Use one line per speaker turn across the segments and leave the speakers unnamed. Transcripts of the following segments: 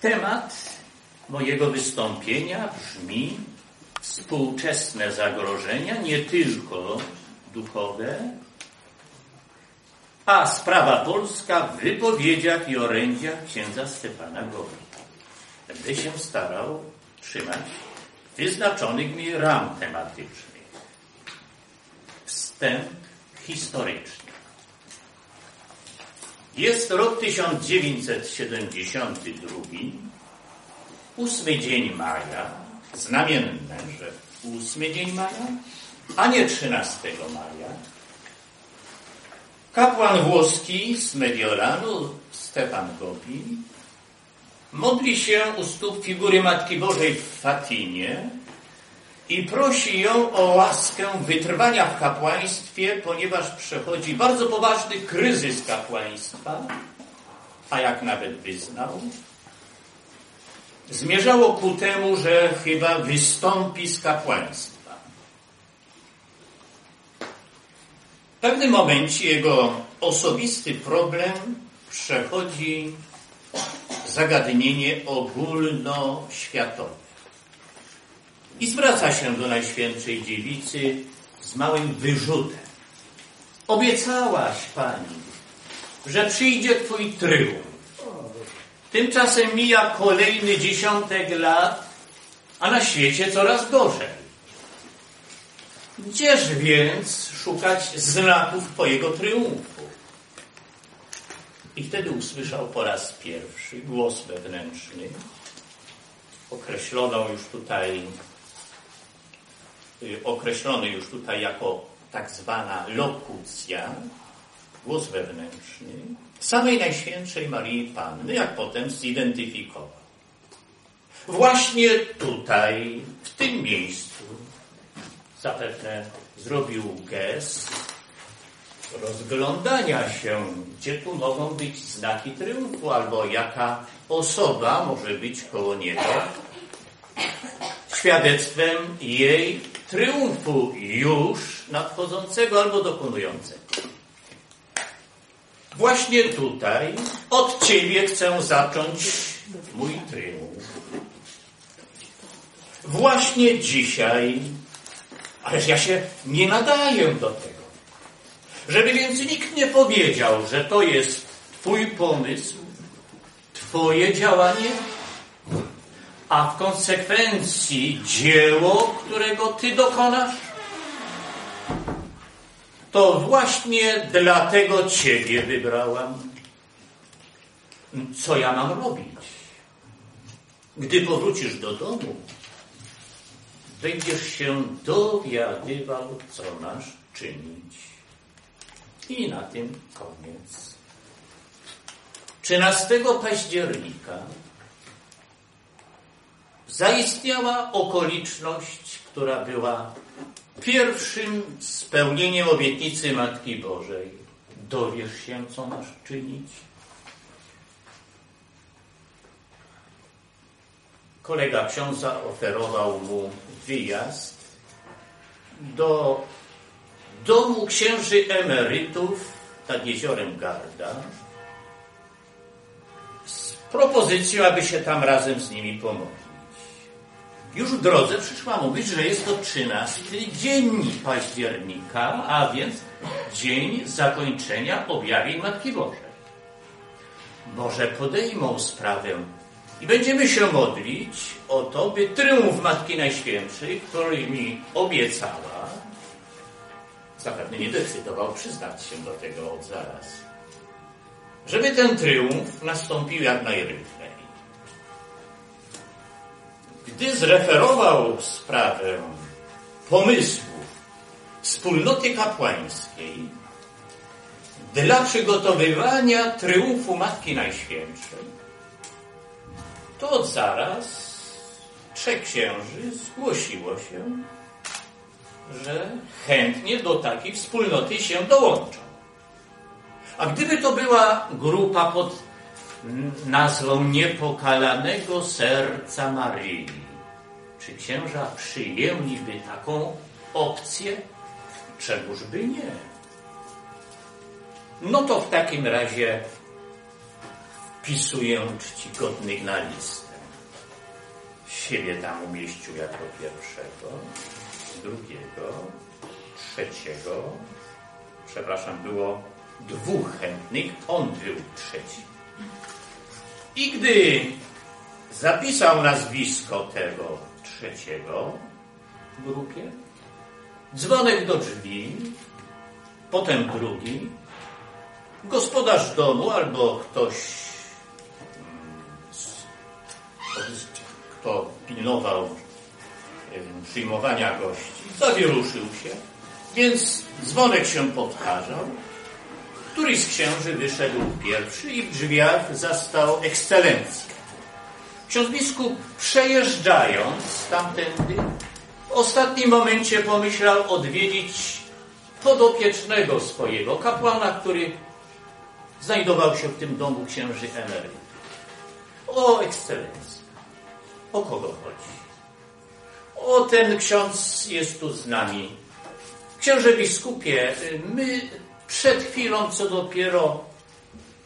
Temat mojego wystąpienia brzmi współczesne zagrożenia, nie tylko duchowe, a sprawa polska w wypowiedziach i orędziach księdza Stefana Gory. Będę się starał trzymać wyznaczonych mi ram tematycznych. Wstęp historyczny. Jest rok 1972, ósmy dzień maja, znamienne, że ósmy dzień maja, a nie 13 maja. Kapłan włoski z Mediolanu, Stefan Gobi, modli się u stóp figury Matki Bożej w Fatinie i prosi ją o łaskę wytrwania w kapłaństwie, ponieważ przechodzi bardzo poważny kryzys kapłaństwa, a jak nawet wyznał, zmierzało ku temu, że chyba wystąpi z kapłaństwa. W pewnym momencie jego osobisty problem przechodzi zagadnienie ogólnoświatowe. I zwraca się do Najświętszej Dziewicy z małym wyrzutem. Obiecałaś Pani, że przyjdzie Twój tryumf. Tymczasem mija kolejny dziesiątek lat, a na świecie coraz gorzej. Gdzież więc szukać znaków Twojego triumfu? I wtedy usłyszał po raz pierwszy głos wewnętrzny, określoną już tutaj określony już tutaj jako tak zwana lokucja, głos wewnętrzny, samej Najświętszej Marii Panny, jak potem zidentyfikował. Właśnie tutaj, w tym miejscu, zapewne zrobił gest rozglądania się, gdzie tu mogą być znaki triumfu, albo jaka osoba może być koło niego, świadectwem jej triumfu już nadchodzącego albo dokonującego. Właśnie tutaj od Ciebie chcę zacząć mój triumf. Właśnie dzisiaj, ależ ja się nie nadaję do tego. Żeby więc nikt nie powiedział, że to jest Twój pomysł, Twoje działanie, a w konsekwencji dzieło, którego Ty dokonasz, to właśnie dlatego Ciebie wybrałam. Co ja mam robić? Gdy powrócisz do domu, będziesz się dowiadywał, co masz czynić. I na tym koniec. 13 października zaistniała okoliczność, która była pierwszym spełnieniem obietnicy Matki Bożej. Dowiesz się, co masz czynić. Kolega ksiądza oferował mu wyjazd do domu księży emerytów nad jeziorem Garda z propozycją, aby się tam razem z nimi pomóc. Już w drodze przyszła mówić, że jest to 13 dzień października, a więc dzień zakończenia objawień Matki Bożej. Może podejmą sprawę i będziemy się modlić o to, by tryumf Matki Najświętszej, który mi obiecała, zapewne nie decydował przyznać się do tego od zaraz, żeby ten tryumf nastąpił jak najrychlej. Gdy zreferował sprawę pomysłów wspólnoty kapłańskiej dla przygotowywania triumfu Matki Najświętszej, to zaraz trzech księży zgłosiło się, że chętnie do takiej wspólnoty się dołączą. A gdyby to była grupa pod nazwą Niepokalanego Serca Maryi. Czy księża przyjęliby taką opcję? Czemuż by nie? No to w takim razie wpisuję czcigodnych na listę. Siebie tam umieścił jako pierwszego, drugiego, trzeciego. Przepraszam, było dwóch chętnych, on był trzeci. I gdy zapisał nazwisko tego trzeciego. W grupie, dzwonek do drzwi, potem drugi, gospodarz domu albo ktoś, mm, kto pilnował przyjmowania gości, zawieruszył się, więc dzwonek się podkarzał. Któryś z księży wyszedł pierwszy i w drzwiach zastał ekscelencję. Ksiądz biskup przejeżdżając tamtędy, w ostatnim momencie pomyślał odwiedzić podopiecznego swojego kapłana, który znajdował się w tym domu księży emerytów. O ekscelencja, o kogo chodzi? O, ten ksiądz jest tu z nami. Księże biskupie, my przed chwilą, co dopiero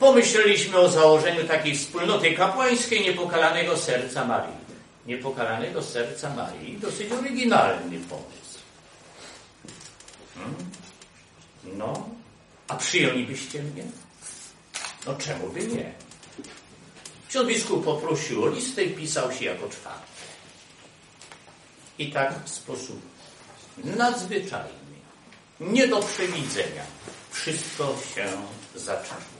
pomyśleliśmy o założeniu takiej wspólnoty kapłańskiej Niepokalanego Serca Marii. Niepokalanego Serca Marii. Dosyć oryginalny pomysł. Hmm? No, a przyjęlibyście mnie? No czemu by nie? Ksiądz biskup poprosił o listę i pisał się jako czwarty. I tak w sposób nadzwyczajny, nie do przewidzenia, wszystko się zaczęło.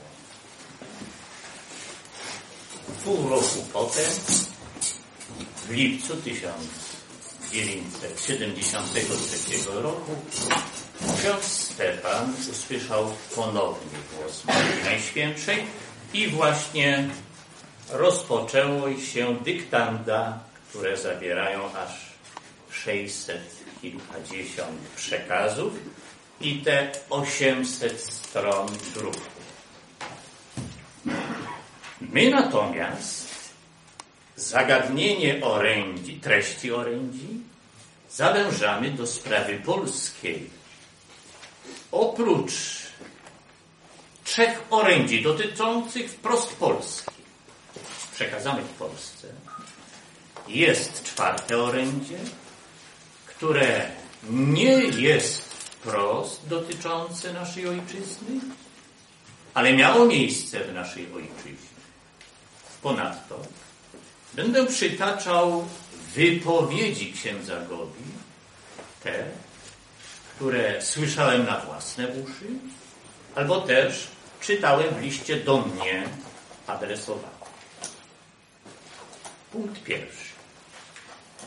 Pół roku potem, w lipcu 1973 roku, ksiądz Stefan usłyszał ponownie głos Marii Najświętszej i właśnie rozpoczęło się dyktanda, które zawierają aż 600 kilkadziesiąt przekazów i te 800 stron druku. My natomiast zagadnienie orędzi, treści orędzi zawężamy do sprawy polskiej. Oprócz trzech orędzi dotyczących wprost Polski, przekazanych Polsce, jest czwarte orędzie, które nie jest wprost dotyczące naszej ojczyzny, ale miało miejsce w naszej ojczyźnie. Ponadto będę przytaczał wypowiedzi księdza Gobi, te, które słyszałem na własne uszy, albo też czytałem w liście do mnie adresowanym. Punkt pierwszy.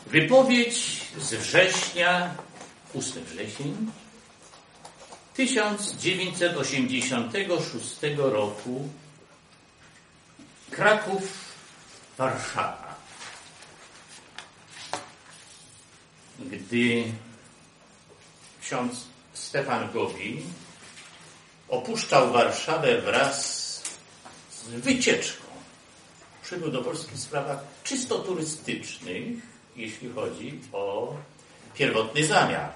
Wypowiedź z września, 8 wrzesień 1986 roku Kraków, Warszawa. Gdy ksiądz Stefan Gobi opuszczał Warszawę wraz z wycieczką. Przybył do Polski w sprawach czysto turystycznych, jeśli chodzi o pierwotny zamiar.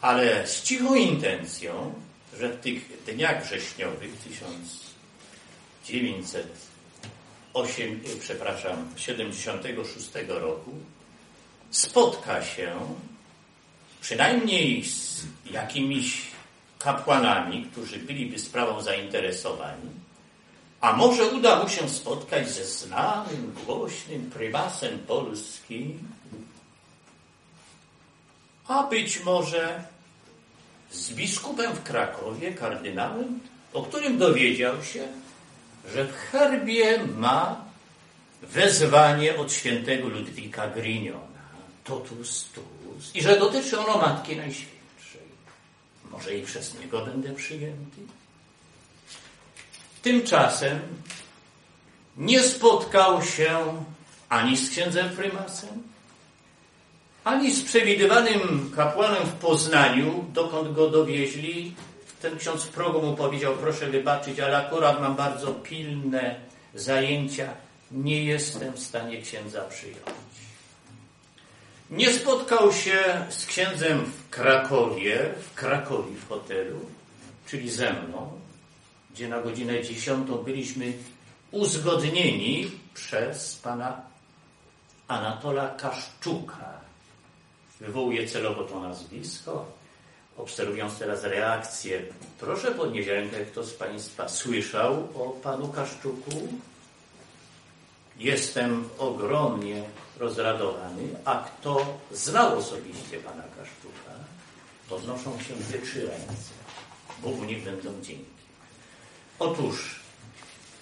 Ale z cichą intencją, że w tych dniach wrześniowych 1908, przepraszam, 76 roku spotka się przynajmniej z jakimiś kapłanami, którzy byliby sprawą zainteresowani, a może uda mu się spotkać ze znanym, głośnym prymasem Polski, a być może z biskupem w Krakowie, kardynałem, o którym dowiedział się, że w herbie ma wezwanie od świętego Ludwika Grignona, totus tuus, i że dotyczy ono Matki Najświętszej. Może i przez niego będę przyjęty? Tymczasem nie spotkał się ani z księdzem prymasem, ani z przewidywanym kapłanem w Poznaniu, dokąd go dowieźli. Ten ksiądz progu mu powiedział, proszę wybaczyć, ale akurat mam bardzo pilne zajęcia, nie jestem w stanie księdza przyjąć. Nie spotkał się z księdzem w Krakowie, w Krakowie w hotelu, czyli ze mną, gdzie na godzinę dziesiątą byliśmy uzgodnieni przez pana Anatola Kaszczuka. Wywołuję celowo to nazwisko, obserwując teraz reakcję. Proszę podnieść rękę, kto z Państwa słyszał o panu Kaszczuku. Jestem ogromnie rozradowany, a kto znał osobiście pana Kaszczuka, podnoszą się dwie trzy ręce. Bogu niech będą dzięki. Otóż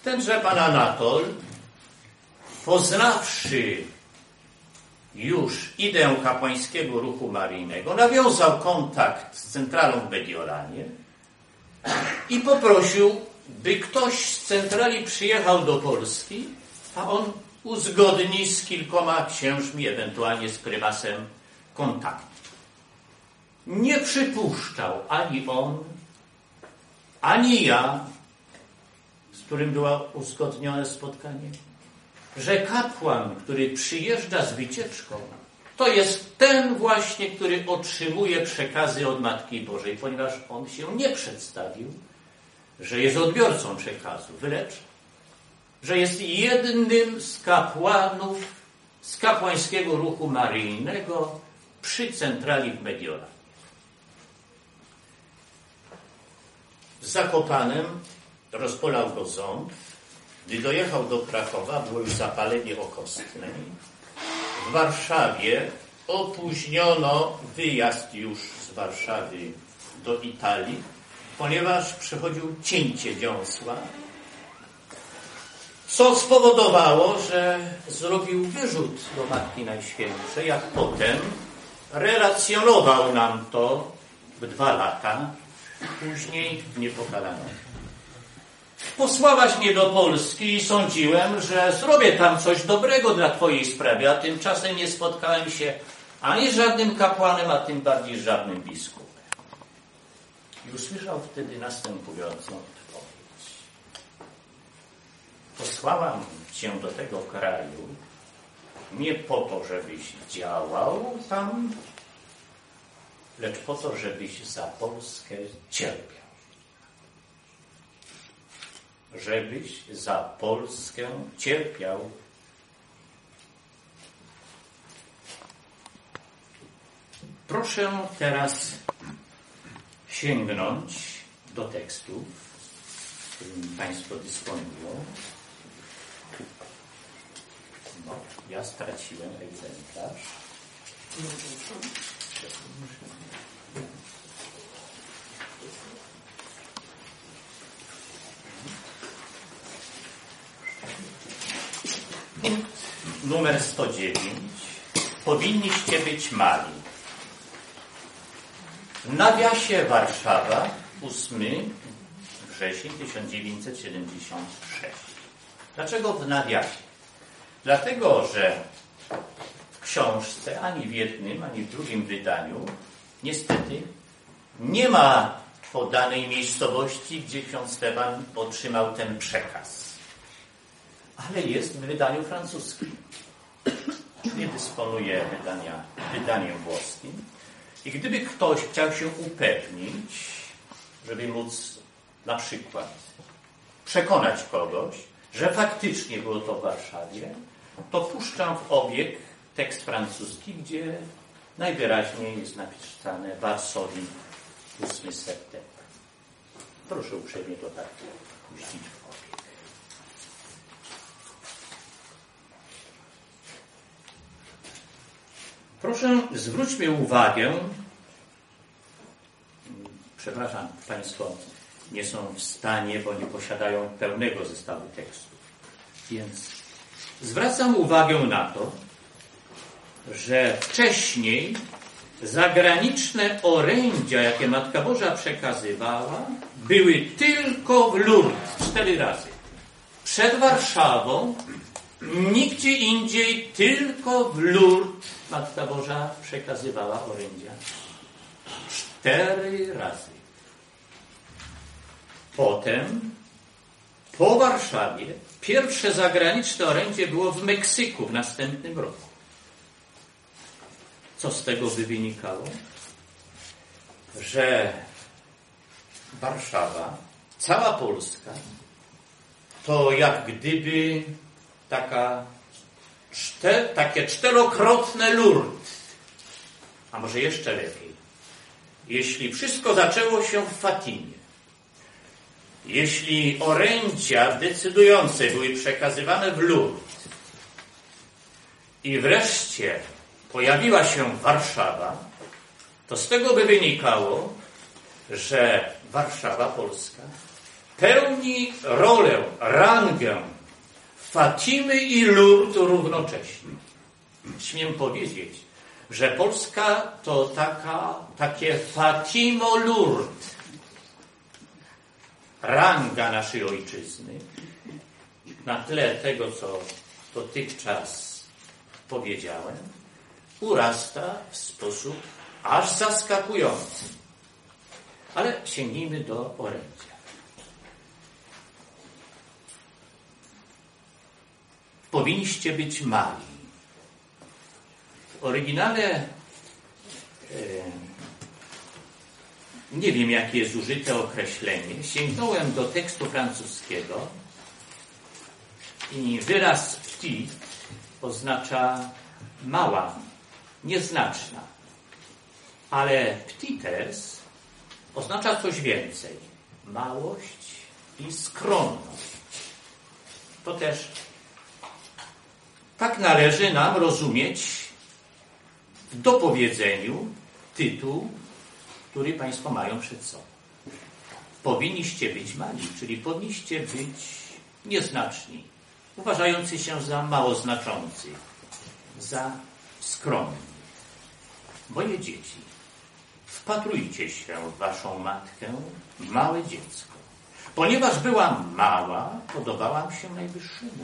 tenże pan Anatol, poznawszy już ideę kapłańskiego ruchu maryjnego, nawiązał kontakt z centralą w Mediolanie i poprosił, by ktoś z centrali przyjechał do Polski, a on uzgodni z kilkoma księżmi, ewentualnie z prymasem, kontakt. Nie przypuszczał ani on, ani ja, z którym było uzgodnione spotkanie, że kapłan, który przyjeżdża z wycieczką, to jest ten właśnie, który otrzymuje przekazy od Matki Bożej, ponieważ on się nie przedstawił, że jest odbiorcą przekazu, wylecz, że jest jednym z kapłanów z kapłańskiego ruchu maryjnego przy centrali w Mediolanie. W Zakopanem rozpolał go ząb, gdy dojechał do Krakowa, było już zapalenie okostne. W Warszawie opóźniono wyjazd już z Warszawy do Italii, ponieważ przechodził cięcie dziąsła, co spowodowało, że zrobił wyrzut do Matki Najświętszej, jak potem relacjonował nam to w dwa lata, później w niepokalanym. Posłałaś mnie do Polski i sądziłem, że zrobię tam coś dobrego dla Twojej sprawy, a tymczasem nie spotkałem się ani z żadnym kapłanem, a tym bardziej z żadnym biskupem. I usłyszał wtedy następującą odpowiedź. Posłałam Cię do tego kraju nie po to, żebyś działał tam, lecz po to, żebyś za Polskę cierpiał żebyś za Polskę cierpiał. Proszę teraz sięgnąć do tekstów, którymi Państwo dysponują. No, ja straciłem egzemplarz. Numer 109 powinniście być mali. W nawiasie Warszawa 8 wrzesień 1976. Dlaczego w nawiasie? Dlatego, że w książce ani w jednym, ani w drugim wydaniu niestety nie ma podanej miejscowości, gdzie ksiądz Stefan otrzymał ten przekaz. Ale jest w wydaniu francuskim nie dysponuje wydania, wydaniem włoskim. I gdyby ktoś chciał się upewnić, żeby móc na przykład przekonać kogoś, że faktycznie było to w Warszawie, to puszczam w obieg tekst francuski, gdzie najwyraźniej jest napisane Varsovie 8 septembra. Proszę uprzejmie to tak puścić w Proszę, zwróćmy uwagę, przepraszam, Państwo nie są w stanie, bo nie posiadają pełnego zestawu tekstów. Więc zwracam uwagę na to, że wcześniej zagraniczne orędzia, jakie Matka Boża przekazywała, były tylko w Lourdes cztery razy. Przed Warszawą Nigdzie indziej, tylko w Lourdes Matka Boża przekazywała orędzia. Cztery razy. Potem, po Warszawie, pierwsze zagraniczne orędzie było w Meksyku w następnym roku. Co z tego by wynikało? Że Warszawa, cała Polska to jak gdyby taka czte, takie czterokrotne Lourdes, a może jeszcze lepiej. Jeśli wszystko zaczęło się w Fatimie, jeśli orędzia decydujące były przekazywane w Lourdes i wreszcie pojawiła się Warszawa, to z tego by wynikało, że Warszawa Polska pełni rolę, rangę Fatimy i Lourdes równocześnie. Śmiem powiedzieć, że Polska to taka, takie Fatimo Lourdes. Ranga naszej ojczyzny na tle tego, co dotychczas powiedziałem, urasta w sposób aż zaskakujący. Ale sięgnijmy do orędzia. Powinniście być mali. W oryginale e, nie wiem, jakie jest użyte określenie. Sięgnąłem do tekstu francuskiego i wyraz petit oznacza mała, nieznaczna. Ale petites oznacza coś więcej. Małość i skromność. To też tak należy nam rozumieć w dopowiedzeniu tytuł, który Państwo mają przed sobą. Powinniście być mali, czyli powinniście być nieznaczni, uważający się za mało znaczący, za skromny. Moje dzieci, wpatrujcie się w waszą matkę, małe dziecko. Ponieważ byłam mała, podobałam się najwyższemu.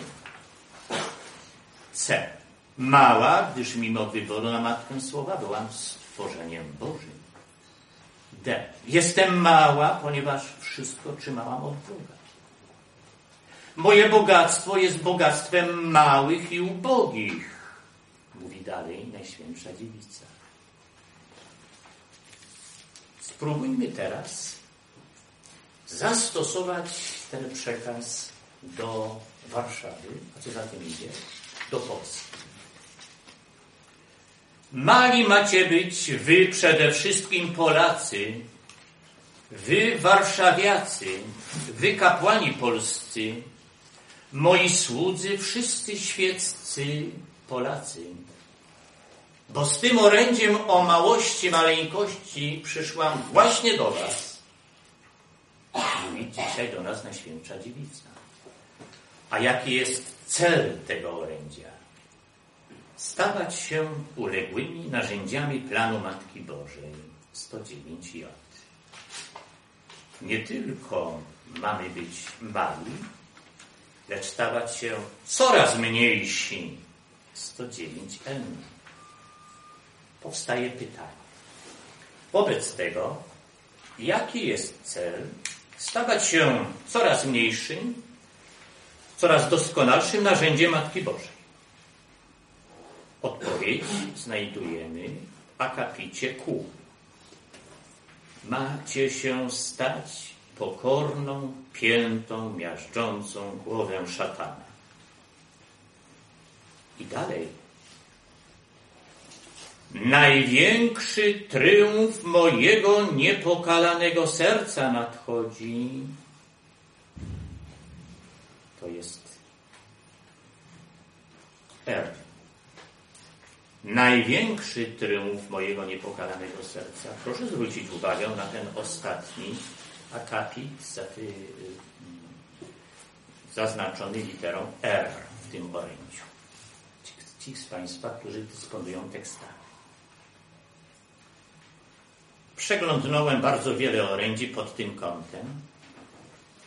C. Mała, gdyż mimo wyboru na matkę słowa byłam stworzeniem Bożym. D. Jestem mała, ponieważ wszystko trzymałam od Boga. Moje bogactwo jest bogactwem małych i ubogich, mówi dalej Najświętsza Dziewica. Spróbujmy teraz zastosować ten przekaz do Warszawy, a co za tym idzie, do Polski. Mali macie być wy przede wszystkim Polacy, wy warszawiacy, wy kapłani polscy, moi słudzy, wszyscy świeccy Polacy. Bo z tym orędziem o małości, maleńkości przyszłam właśnie do was. Mówi dzisiaj do nas Najświętsza Dziewica. A jaki jest cel tego orędzia? Stawać się uległymi narzędziami planu Matki Bożej. 109 lat. Nie tylko mamy być mali, lecz stawać się coraz mniejsi. 109 N. Powstaje pytanie. Wobec tego, jaki jest cel stawać się coraz mniejszym, coraz doskonalszym narzędziem Matki Bożej? Odpowiedź znajdujemy w akapicie Q. Macie się stać pokorną, piętą, miażdżącą głowę szatana. I dalej. Największy tryumf mojego niepokalanego serca nadchodzi. To jest R. Największy tryumf mojego niepokalanego serca. Proszę zwrócić uwagę na ten ostatni akapit zaznaczony literą R w tym orędziu. Ci z Państwa, którzy dysponują tekstami. Przeglądnąłem bardzo wiele orędzi pod tym kątem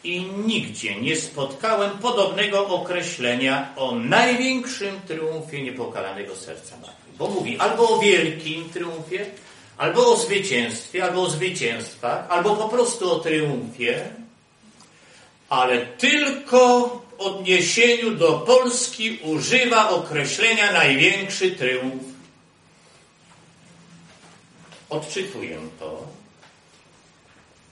i nigdzie nie spotkałem podobnego określenia o największym triumfie niepokalanego serca matki. Bo mówi albo o wielkim triumfie, albo o zwycięstwie, albo o zwycięstwach, albo po prostu o triumfie, ale tylko w odniesieniu do Polski używa określenia największy triumf. Odczytuję to.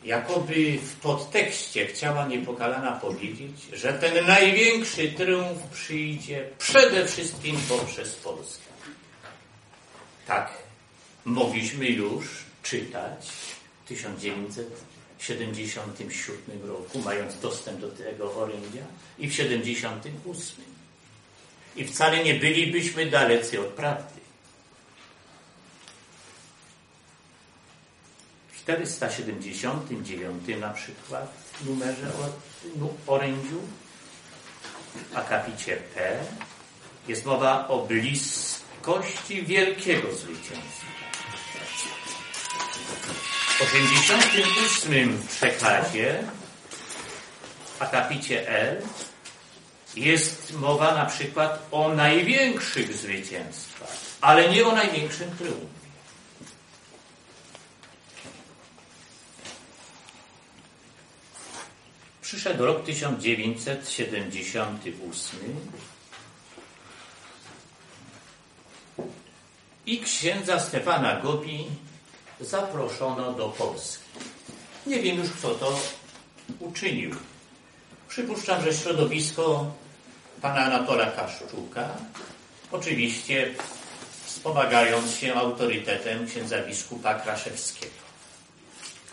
Jakoby w podtekście chciała niepokalana powiedzieć, że ten największy triumf przyjdzie przede wszystkim poprzez Polskę. Tak mogliśmy już czytać w 1977 roku, mając dostęp do tego orędzia i w 1978. I wcale nie bylibyśmy dalecy od prawdy. 479 na przykład numerze orędziu, akapicie P jest mowa o bliskości wielkiego zwycięstwa. W 88 w przekazie, akapicie L, jest mowa na przykład o największych zwycięstwach, ale nie o największym triumfie. Przyszedł rok 1978 i księdza Stefana Gobi zaproszono do Polski. Nie wiem już, kto to uczynił. Przypuszczam, że środowisko pana Anatola Kaszczuka, oczywiście wspomagając się autorytetem księdza biskupa Kraszewskiego.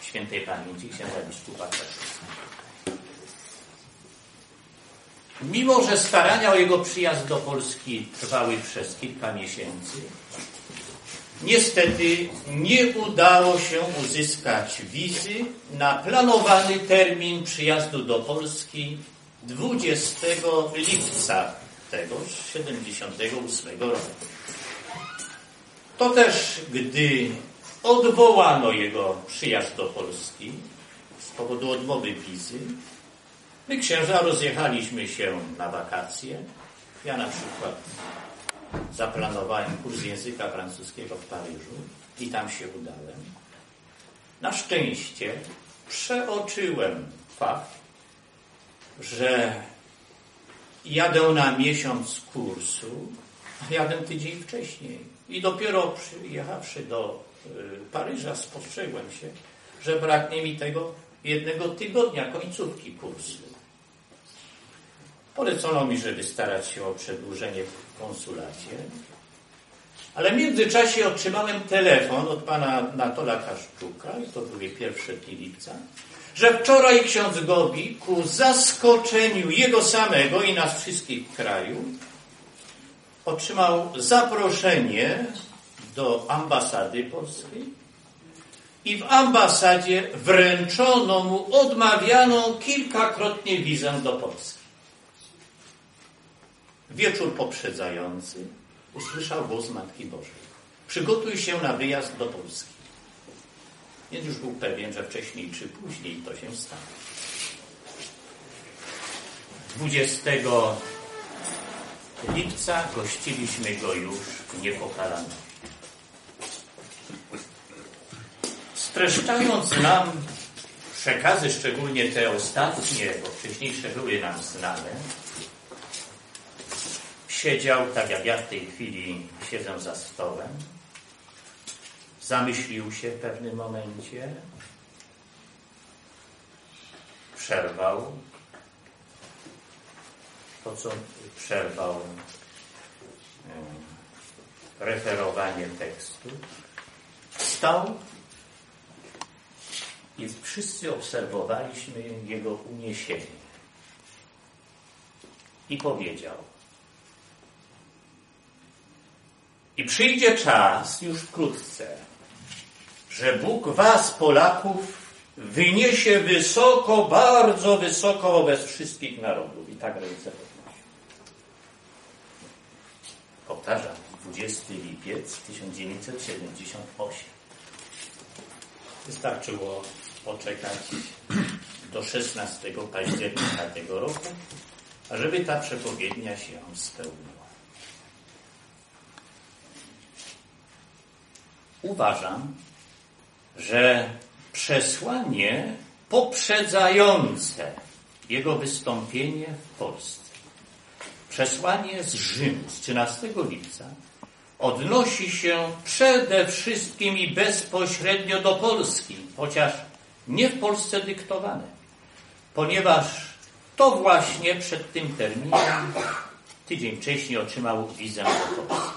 Świętej pamięci księdza biskupa Kraszewskiego. Mimo, że starania o jego przyjazd do Polski trwały przez kilka miesięcy, niestety nie udało się uzyskać wizy na planowany termin przyjazdu do Polski 20 lipca tegoż 78 roku. To też, gdy odwołano jego przyjazd do Polski z powodu odmowy wizy, My księża rozjechaliśmy się na wakacje. Ja na przykład zaplanowałem kurs języka francuskiego w Paryżu i tam się udałem. Na szczęście przeoczyłem fakt, że jadę na miesiąc kursu, a jadę tydzień wcześniej. I dopiero przyjechawszy do y, Paryża spostrzegłem się, że braknie mi tego jednego tygodnia końcówki kursu. Polecono mi, żeby starać się o przedłużenie w konsulacie. Ale w międzyczasie otrzymałem telefon od pana Natola Kaszczuka, i to były pierwsze dni lipca, że wczoraj ksiądz Gobi ku zaskoczeniu jego samego i nas wszystkich w kraju otrzymał zaproszenie do ambasady polskiej i w ambasadzie wręczono mu odmawianą kilkakrotnie wizę do Polski. Wieczór poprzedzający usłyszał głos Matki Bożej. Przygotuj się na wyjazd do Polski. Więc już był pewien, że wcześniej czy później to się stanie. 20 lipca gościliśmy go już niepokalanego. Streszczając nam przekazy, szczególnie te ostatnie, bo wcześniejsze były nam znane, siedział, tak jak ja w tej chwili siedzę za stołem, zamyślił się w pewnym momencie, przerwał. To, co przerwał referowanie tekstu, stał i wszyscy obserwowaliśmy jego uniesienie. I powiedział, I przyjdzie czas już wkrótce, że Bóg was, Polaków, wyniesie wysoko, bardzo wysoko wobec wszystkich narodów. I tak ręce podnosił. Powtarzam, 20 lipiec 1978. Wystarczyło poczekać do 16 października tego roku, ażeby ta przepowiednia się spełniła. Uważam, że przesłanie poprzedzające jego wystąpienie w Polsce, przesłanie z Rzymu z 13 lipca, odnosi się przede wszystkim i bezpośrednio do Polski, chociaż nie w Polsce dyktowane, ponieważ to właśnie przed tym terminem tydzień wcześniej otrzymał wizę do Polski.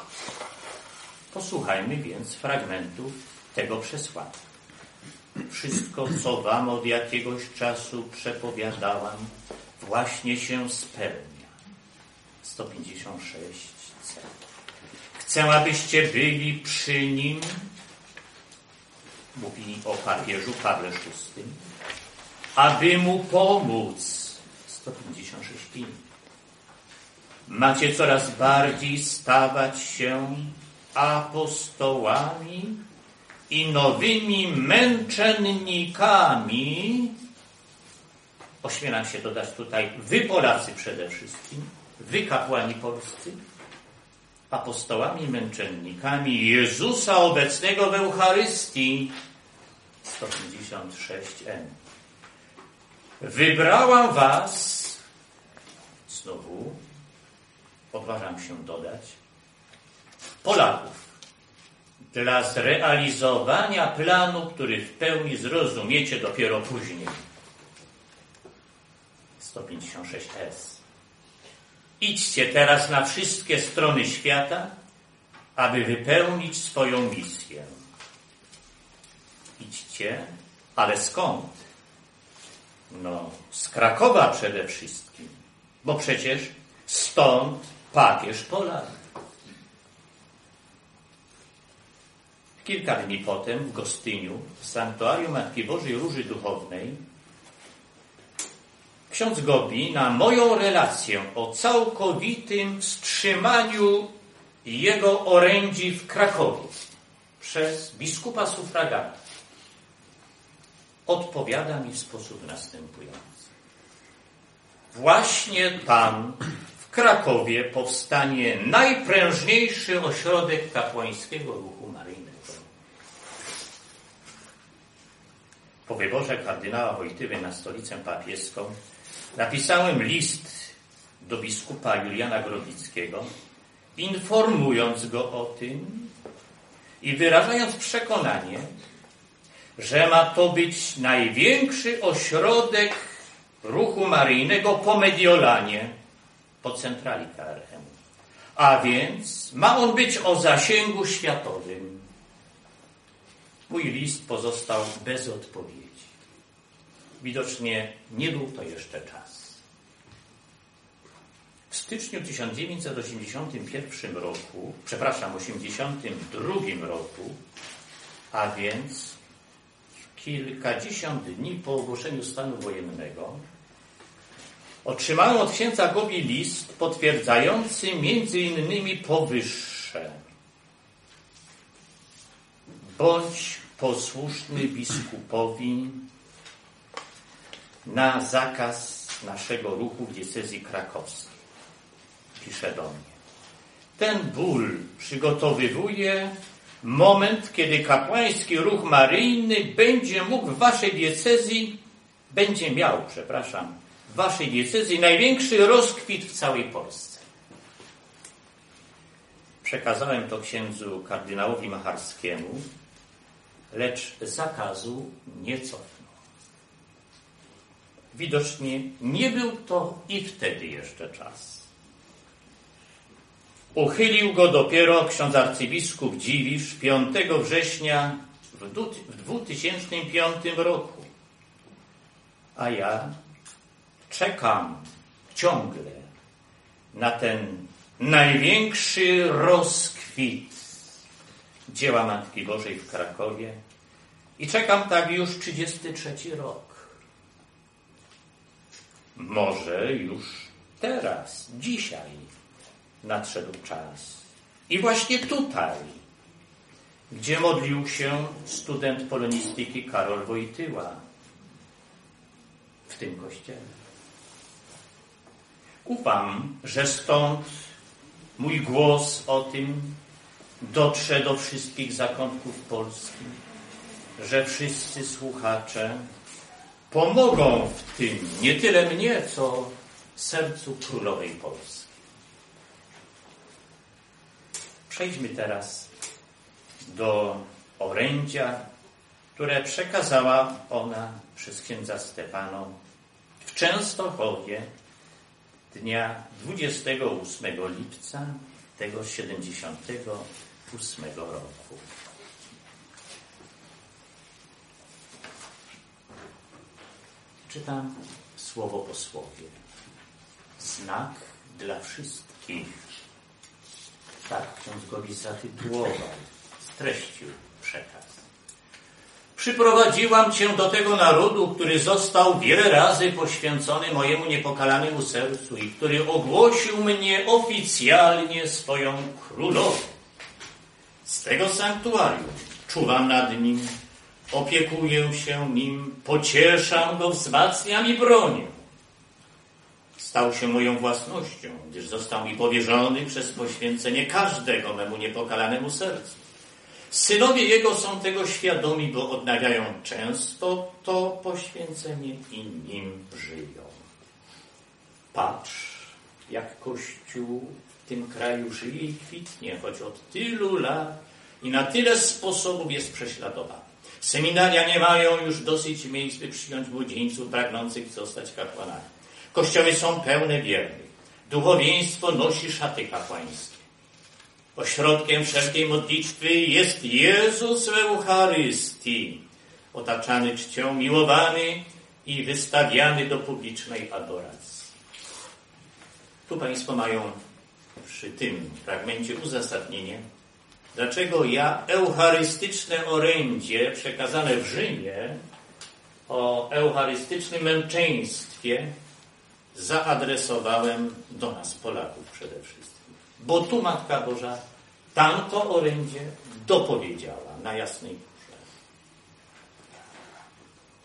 Posłuchajmy więc fragmentów tego przesłania. Wszystko, co wam od jakiegoś czasu przepowiadałam, właśnie się spełnia. 156c. Chcę, abyście byli przy nim, mówi o papieżu Pawle VI, aby mu pomóc. 156 Macie coraz bardziej stawać się apostołami i nowymi męczennikami. Ośmielam się dodać tutaj, wy Polacy przede wszystkim, wy kapłani polscy, apostołami męczennikami Jezusa obecnego w Eucharystii. 156n. Wybrałam was, znowu odważam się dodać, Polaków, dla zrealizowania planu, który w pełni zrozumiecie dopiero później. 156s. Idźcie teraz na wszystkie strony świata, aby wypełnić swoją misję. Idźcie, ale skąd? No, z Krakowa przede wszystkim, bo przecież stąd papież Polak. Kilka dni potem w Gostyniu, w sanktuarium Matki Bożej Róży Duchownej, ksiądz Gobi na moją relację o całkowitym wstrzymaniu jego orędzi w Krakowie przez biskupa sufragana odpowiada mi w sposób następujący. Właśnie tam w Krakowie powstanie najprężniejszy ośrodek kapłańskiego ruchu maryjnego. Po wyborze kardynała Wojtywy na stolicę papieską napisałem list do biskupa Juliana Grodickiego, informując go o tym i wyrażając przekonanie, że ma to być największy ośrodek ruchu maryjnego po Mediolanie, po centrali KRM. A więc ma on być o zasięgu światowym. Mój list pozostał bez odpowiedzi. Widocznie nie był to jeszcze czas. W styczniu 1981 roku, przepraszam, 1982 roku, a więc kilkadziesiąt dni po ogłoszeniu stanu wojennego, otrzymałem od księdza Gobi list potwierdzający między innymi powyższe. Bądź posłuszny biskupowi na zakaz naszego ruchu w diecezji krakowskiej. Pisze do mnie. Ten ból przygotowywuje moment, kiedy kapłański ruch maryjny będzie mógł w waszej diecezji, będzie miał, przepraszam, w waszej diecezji największy rozkwit w całej Polsce. Przekazałem to księdzu kardynałowi Macharskiemu, lecz zakazu nie cofnął. Widocznie nie był to i wtedy jeszcze czas. Uchylił go dopiero ksiądz arcybiskup Dziwisz 5 września w 2005 roku. A ja czekam ciągle na ten największy rozkwit dzieła Matki Bożej w Krakowie i czekam tak już 33 rok. Może już teraz, dzisiaj nadszedł czas. I właśnie tutaj, gdzie modlił się student polonistyki Karol Wojtyła, w tym kościele. Ufam, że stąd mój głos o tym dotrze do wszystkich zakątków Polski, że wszyscy słuchacze pomogą w tym nie tyle mnie, co sercu królowej Polski. Przejdźmy teraz do orędzia, które przekazała ona przez księdza Stefano w Częstochowie dnia 28 lipca tego 78 roku. Czytam słowo po słowie. Znak dla wszystkich. Tak ksiądz Golis zatytułował, streścił przekaz. Przyprowadziłam Cię do tego narodu, który został wiele razy poświęcony mojemu niepokalanemu sercu i który ogłosił mnie oficjalnie swoją królową. Z tego sanktuarium czuwam nad nim, opiekuję się nim, pocieszam go, wzmacniam i bronię. Stał się moją własnością, gdyż został mi powierzony przez poświęcenie każdego memu niepokalanemu sercu. Synowie Jego są tego świadomi, bo odnawiają często to poświęcenie i nim żyją. Patrz, jak Kościół w tym kraju żyje i kwitnie, choć od tylu lat i na tyle sposobów jest prześladowany. Seminaria nie mają już dosyć miejsc, by przyjąć młodzieńców pragnących zostać kapłanami. Kościoły są pełne wiernych. Duchowieństwo nosi szaty kapłańskie. Ośrodkiem wszelkiej modlitwy jest Jezus w Eucharystii, otaczany czcią, miłowany i wystawiany do publicznej adoracji. Tu Państwo mają przy tym fragmencie uzasadnienie, dlaczego ja eucharystyczne orędzie przekazane w Rzymie o eucharystycznym męczeństwie zaadresowałem do nas, Polaków przede wszystkim. Bo tu Matka Boża tamto orędzie dopowiedziała na jasnej górze.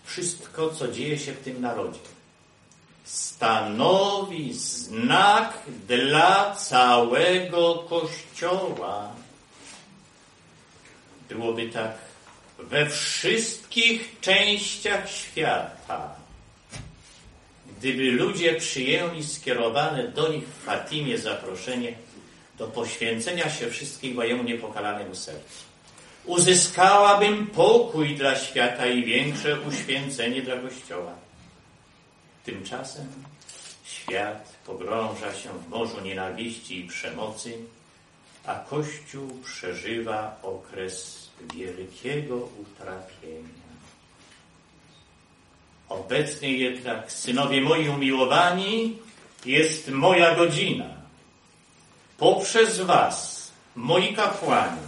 Wszystko, co dzieje się w tym narodzie, stanowi znak dla całego Kościoła. Byłoby tak we wszystkich częściach świata gdyby ludzie przyjęli skierowane do nich w Fatimie zaproszenie do poświęcenia się wszystkich mojemu niepokalanemu sercu. Uzyskałabym pokój dla świata i większe uświęcenie dla Kościoła. Tymczasem świat pogrąża się w morzu nienawiści i przemocy, a Kościół przeżywa okres wielkiego utrapienia. Obecnie jednak, synowie moi umiłowani, jest moja godzina. Poprzez was, moi kapłani.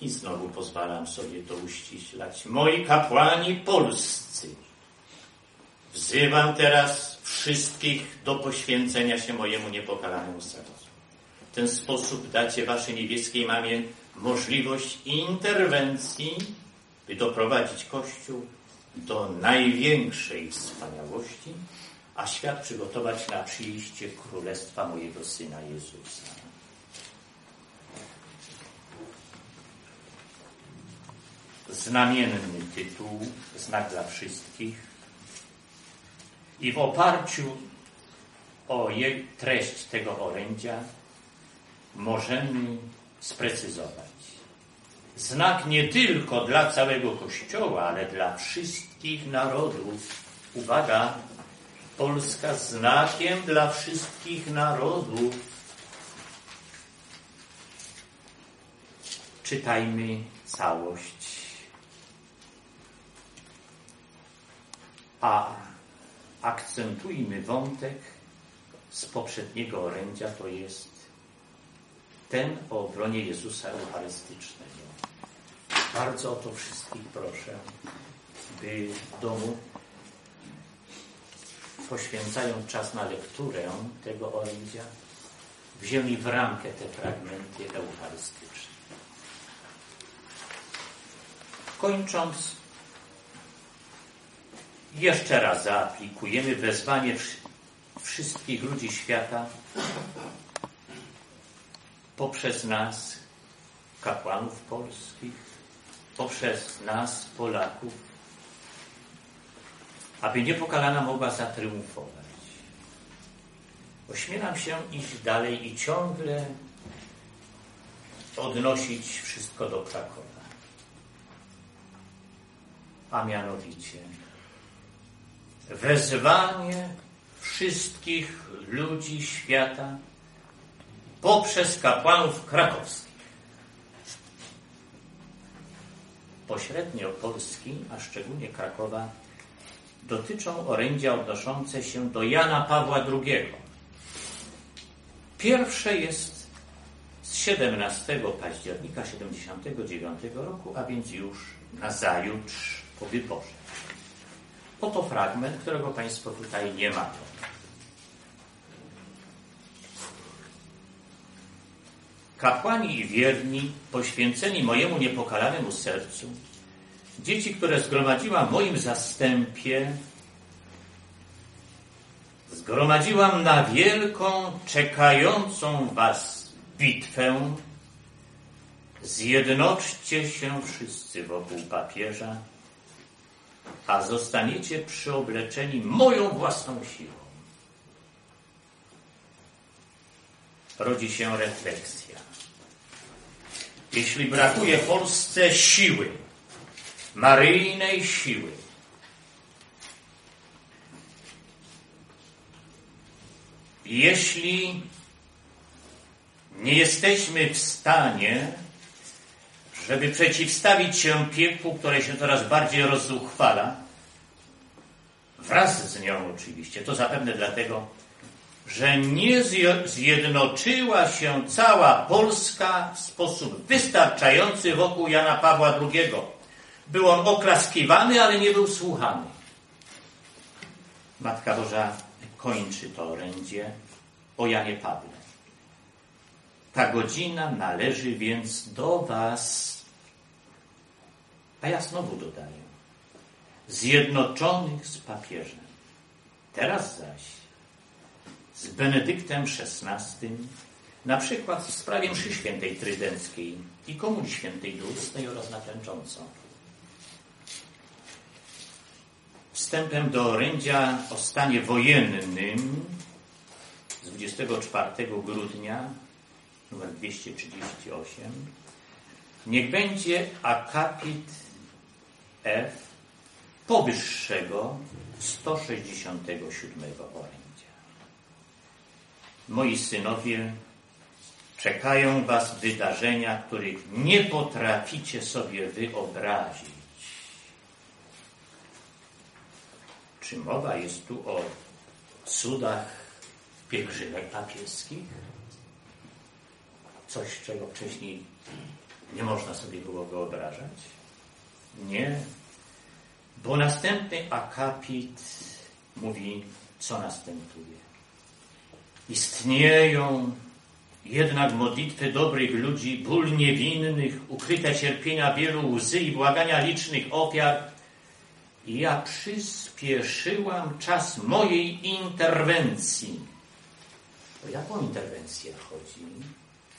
I znowu pozwalam sobie to uściślać. Moi kapłani polscy. Wzywam teraz wszystkich do poświęcenia się mojemu niepokalanemu sercu. W ten sposób dacie waszej niebieskiej mamie możliwość interwencji by doprowadzić Kościół do największej wspaniałości, a świat przygotować na przyjście Królestwa mojego Syna Jezusa. Znamienny tytuł, znak dla wszystkich. I w oparciu o jej treść tego orędzia możemy sprecyzować znak nie tylko dla całego Kościoła, ale dla wszystkich narodów. Uwaga, Polska znakiem dla wszystkich narodów. Czytajmy całość. A akcentujmy wątek z poprzedniego orędzia, to jest ten o obronie Jezusa Eucharystycznego. Bardzo o to wszystkich proszę, by w domu poświęcając czas na lekturę tego orędzia, wzięli w ramkę te fragmenty eucharystyczne. Kończąc, jeszcze raz zaaplikujemy wezwanie wszystkich ludzi świata poprzez nas, kapłanów polskich, poprzez nas, Polaków, aby niepokalana mogła zatriumfować. Ośmielam się iść dalej i ciągle odnosić wszystko do Krakowa. a mianowicie wezwanie wszystkich ludzi świata poprzez kapłanów krakowskich. Pośrednio Polski, a szczególnie Krakowa, dotyczą orędzia odnoszące się do Jana Pawła II. Pierwsze jest z 17 października 1979 roku, a więc już na zajutrz po wyborze. Oto fragment, którego Państwo tutaj nie mają. Kapłani i wierni, poświęceni mojemu niepokalanemu sercu, dzieci, które zgromadziłam w moim zastępie, zgromadziłam na wielką, czekającą Was bitwę. Zjednoczcie się wszyscy wokół papieża, a zostaniecie przyobleczeni moją własną siłą. Rodzi się refleksja. Jeśli brakuje Polsce siły, maryjnej siły, jeśli nie jesteśmy w stanie, żeby przeciwstawić się piekłu, które się coraz bardziej rozzuchwala, wraz z nią oczywiście, to zapewne dlatego, że nie zjednoczyła się cała Polska w sposób wystarczający wokół Jana Pawła II. Był on oklaskiwany, ale nie był słuchany. Matka Boża kończy to orędzie o Janie Pawle. Ta godzina należy więc do Was, a ja znowu dodaję, zjednoczonych z papieżem. Teraz zaś z Benedyktem XVI, na przykład w sprawie mszy świętej trydenckiej i komunii świętej dłużnej oraz naklęczącą. Wstępem do orędzia o stanie wojennym z 24 grudnia, numer 238, niech będzie akapit F powyższego 167 orędzia. Moi synowie, czekają Was wydarzenia, których nie potraficie sobie wyobrazić. Czy mowa jest tu o cudach pielgrzymek papieskich? Coś, czego wcześniej nie można sobie było wyobrażać? Nie, bo następny akapit mówi, co następuje. Istnieją jednak modlitwy dobrych ludzi, ból niewinnych, ukryte cierpienia wielu łzy i błagania licznych ofiar. I ja przyspieszyłam czas mojej interwencji. O jaką interwencję chodzi?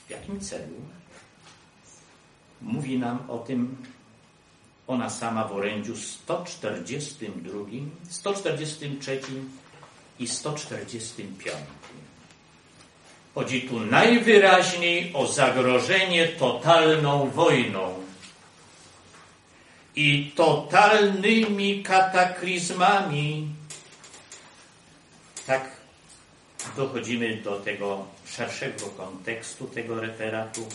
W jakim celu? Mówi nam o tym ona sama w orędziu 142, 143 i 145. Chodzi tu najwyraźniej o zagrożenie totalną wojną i totalnymi kataklizmami. Tak dochodzimy do tego szerszego kontekstu tego referatu,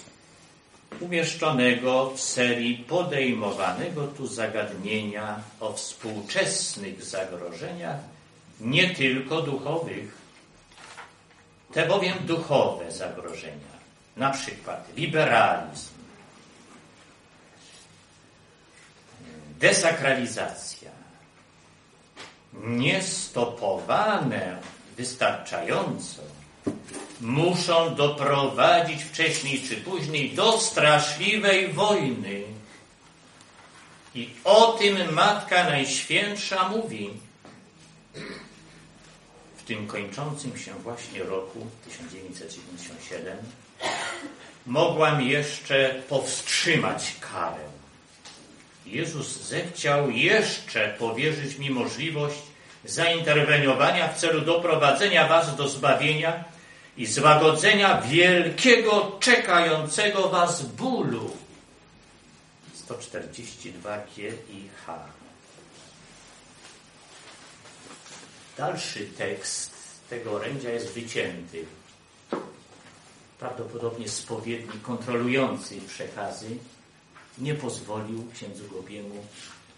umieszczonego w serii podejmowanego tu zagadnienia o współczesnych zagrożeniach, nie tylko duchowych, te bowiem duchowe zagrożenia, na przykład liberalizm, desakralizacja, niestopowane wystarczająco, muszą doprowadzić wcześniej czy później do straszliwej wojny. I o tym Matka Najświętsza mówi tym kończącym się właśnie roku 1977 mogłam jeszcze powstrzymać karę. Jezus zechciał jeszcze powierzyć mi możliwość zainterweniowania w celu doprowadzenia was do zbawienia i złagodzenia wielkiego, czekającego was bólu. 142G i H. Dalszy tekst tego orędzia jest wycięty. Prawdopodobnie spowiednik kontrolujący przekazy nie pozwolił księdzu Gobiemu,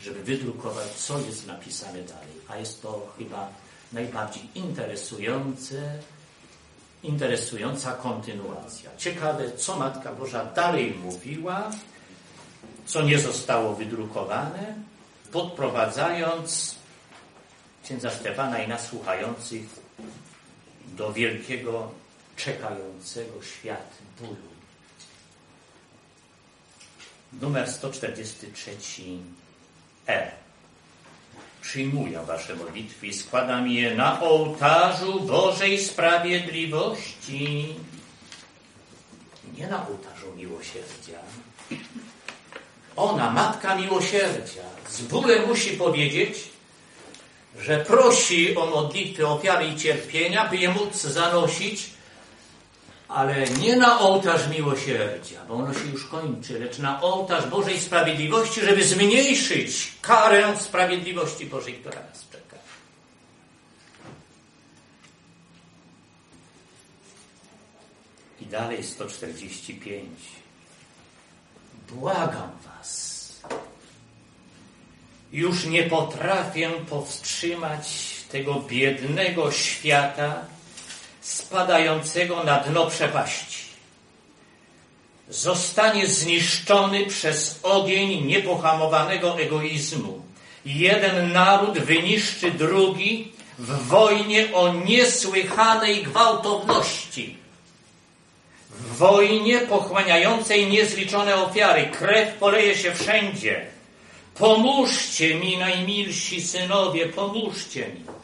żeby wydrukować, co jest napisane dalej. A jest to chyba najbardziej interesujące interesująca kontynuacja. Ciekawe, co Matka Boża dalej mówiła, co nie zostało wydrukowane, podprowadzając księdza Stefana i nas słuchających do wielkiego, czekającego świat bólu. Numer 143 E. Przyjmuję Wasze modlitwy i składam je na ołtarzu Bożej Sprawiedliwości. Nie na ołtarzu miłosierdzia. Ona, Matka Miłosierdzia, z bólem musi powiedzieć, że prosi o modlitwy, ofiary i cierpienia, by je móc zanosić, ale nie na ołtarz miłosierdzia, bo ono się już kończy, lecz na ołtarz Bożej Sprawiedliwości, żeby zmniejszyć karę sprawiedliwości Bożej, która nas czeka. I dalej 145. Błagam Was. Już nie potrafię powstrzymać tego biednego świata spadającego na dno przepaści. Zostanie zniszczony przez ogień niepohamowanego egoizmu. Jeden naród wyniszczy drugi w wojnie o niesłychanej gwałtowności w wojnie pochłaniającej niezliczone ofiary. Krew poleje się wszędzie. Pomóżcie mi, najmilsi synowie, pomóżcie mi.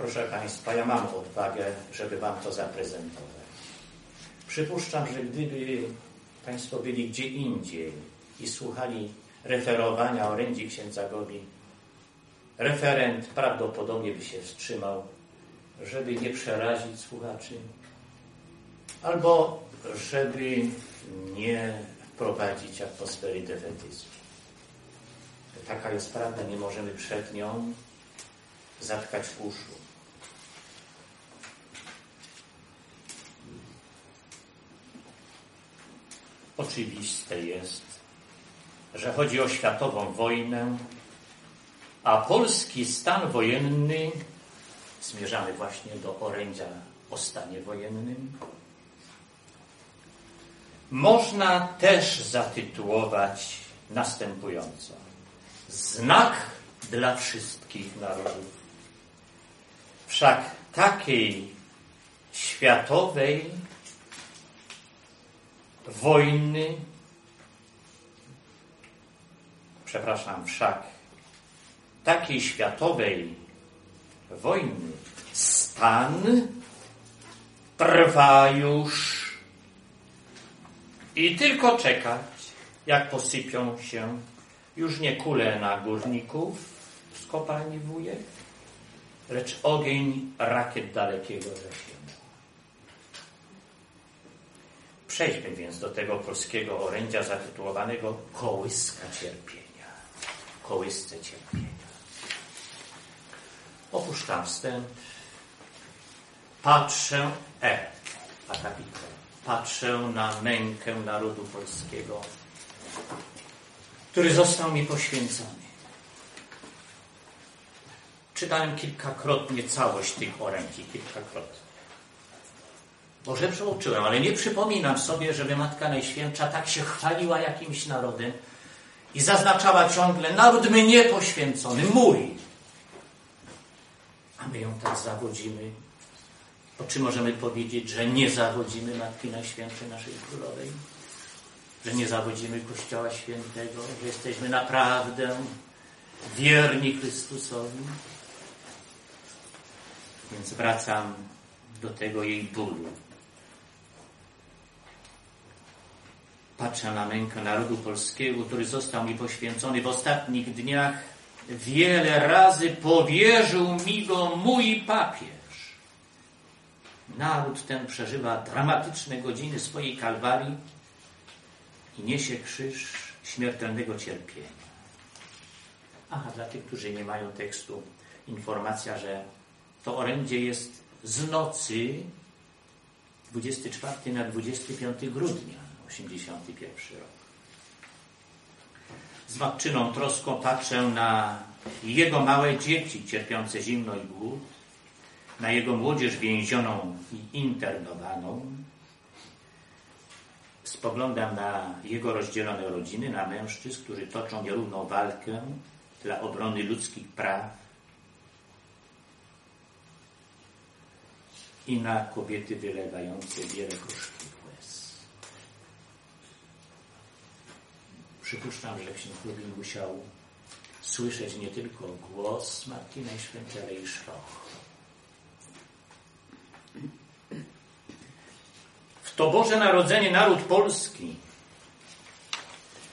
Proszę Państwa, ja mam odwagę, żeby Wam to zaprezentować. Przypuszczam, że gdyby Państwo byli gdzie indziej i słuchali referowania orędzi księdza Gobi, referent prawdopodobnie by się wstrzymał, żeby nie przerazić słuchaczy albo żeby nie wprowadzić atmosfery defetyzmu. Taka jest prawda, nie możemy przed nią zatkać uszu. Oczywiste jest, że chodzi o światową wojnę, a polski stan wojenny, zmierzamy właśnie do orędzia o stanie wojennym, można też zatytułować następująco. Znak dla wszystkich narodów. Wszak takiej światowej wojny, przepraszam, wszak takiej światowej wojny stan trwa już i tylko czekać, jak posypią się już nie kule na górników z kopalni wujek, lecz ogień rakiet dalekiego zasięgu. Przejdźmy więc do tego polskiego orędzia zatytułowanego Kołyska cierpienia. Kołysce cierpienia. Opuszczam wstęp. Patrzę, e, akapitę patrzę na mękę narodu polskiego, który został mi poświęcony. Czytałem kilkakrotnie całość tych orędzi, kilkakrotnie. Może przeoczyłem, ale nie przypominam sobie, żeby Matka Najświętsza tak się chwaliła jakimś narodem i zaznaczała ciągle, naród mnie poświęcony, mój. A my ją tak zawodzimy to czy możemy powiedzieć, że nie zawodzimy Matki Najświętszej naszej Królowej? Że nie zawodzimy Kościoła Świętego? Że jesteśmy naprawdę wierni Chrystusowi? Więc wracam do tego jej bólu. Patrzę na mękę narodu polskiego, który został mi poświęcony w ostatnich dniach. Wiele razy powierzył mi go mój papier. Naród ten przeżywa dramatyczne godziny swojej kalwarii i niesie krzyż śmiertelnego cierpienia. Aha, dla tych, którzy nie mają tekstu informacja, że to orędzie jest z nocy 24 na 25 grudnia 81 rok. Z matczyną troską patrzę na jego małe dzieci cierpiące zimno i głód, na jego młodzież więzioną i internowaną. Spoglądam na jego rozdzielone rodziny, na mężczyzn, którzy toczą nierówną walkę dla obrony ludzkich praw i na kobiety wylewające wiele gorzkich Przypuszczam, że ksiądz Lubin musiał słyszeć nie tylko głos Matki Najświętszej, ale i szloch. W to Boże Narodzenie naród polski,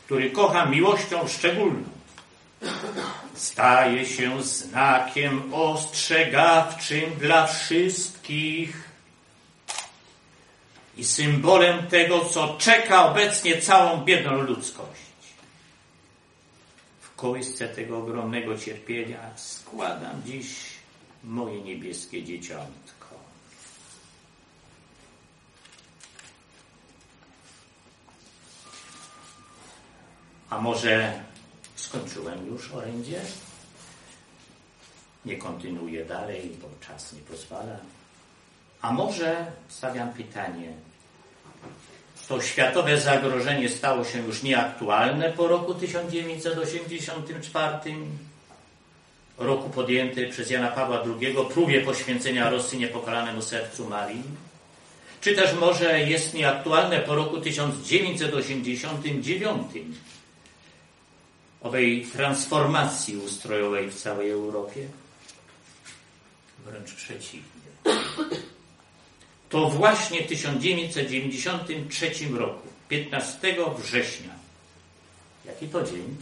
który kocha miłością szczególną, staje się znakiem ostrzegawczym dla wszystkich i symbolem tego, co czeka obecnie całą biedną ludzkość. Kołysce tego ogromnego cierpienia składam dziś moje niebieskie dzieciątko. A może skończyłem już orędzie? Nie kontynuuję dalej, bo czas nie pozwala. A może stawiam pytanie, to światowe zagrożenie stało się już nieaktualne po roku 1984, roku podjęty przez Jana Pawła II próbie poświęcenia Rosji niepokalanemu sercu Marii? Czy też może jest nieaktualne po roku 1989, owej transformacji ustrojowej w całej Europie? Wręcz przeciwnie. To właśnie w 1993 roku, 15 września, jaki to dzień?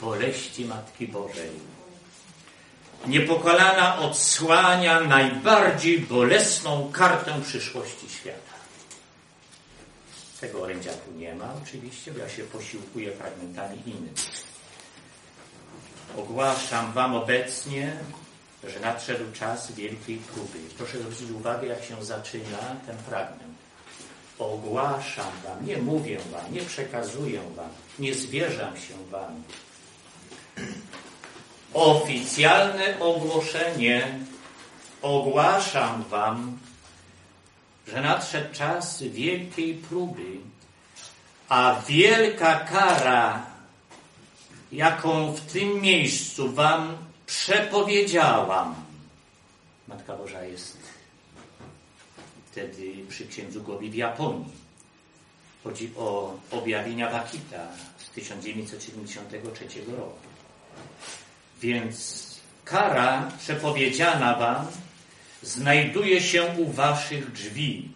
Boleści Matki Bożej. Niepokalana odsłania najbardziej bolesną kartę przyszłości świata. Tego orędzia tu nie ma oczywiście, bo ja się posiłkuję fragmentami innych. Ogłaszam Wam obecnie, że nadszedł czas wielkiej próby. Proszę zwrócić uwagę, jak się zaczyna ten fragment. Ogłaszam Wam, nie mówię Wam, nie przekazuję Wam, nie zwierzam się Wam. Oficjalne ogłoszenie. Ogłaszam Wam, że nadszedł czas wielkiej próby, a wielka kara, jaką w tym miejscu Wam przepowiedziałam. Matka Boża jest wtedy przy księdzu Gobi w Japonii. Chodzi o objawienia Wakita z 1973 roku. Więc kara przepowiedziana Wam znajduje się u waszych drzwi.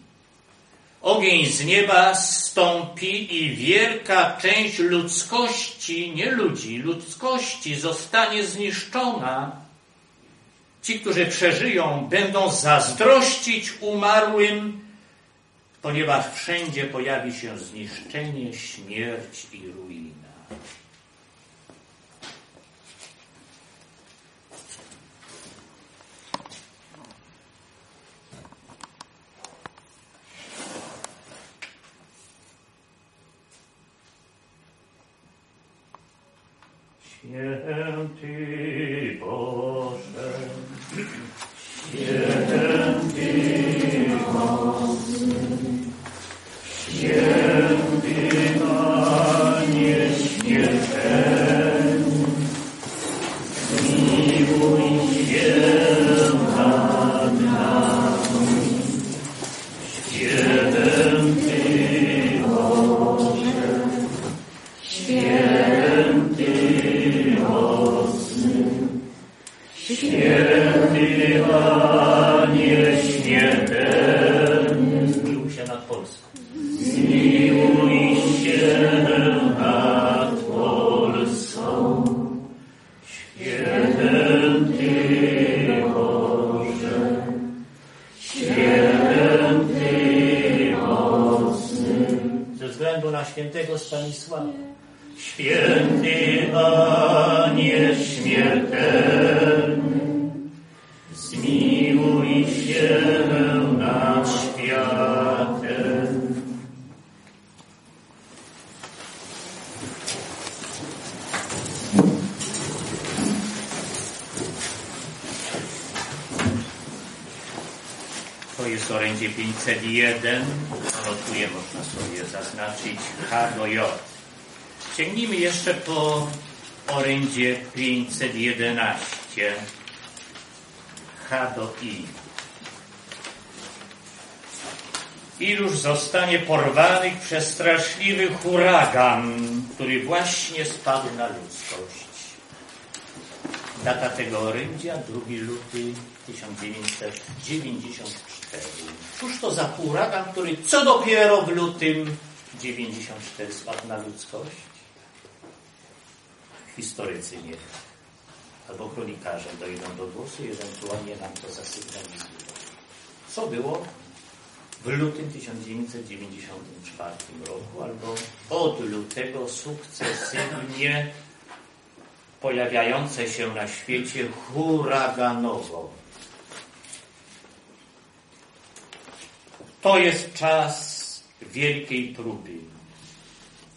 Ogień z nieba stąpi i wielka część ludzkości, nie ludzi, ludzkości zostanie zniszczona. Ci, którzy przeżyją, będą zazdrościć umarłym, ponieważ wszędzie pojawi się zniszczenie, śmierć i ruina. Święty na świętego Stanisława Święty Aniel śmiertelny, zmiłuj się nad światem. To jest orędzie 501. Można sobie zaznaczyć H do J. Sięgnijmy jeszcze po orędzie 511. H do I. Iluż zostanie porwanych przez straszliwy huragan, który właśnie spadł na ludzkość. Data tego orędzia 2 luty 1994. Cóż to za huragan, który co dopiero w lutym 94 spadł na ludzkość? Historycy nie albo kronikarze dojdą do głosu i ewentualnie nam to zasygnalizują. Co było w lutym 1994 roku albo od lutego sukcesywnie pojawiające się na świecie huraganowo. To jest czas wielkiej próby.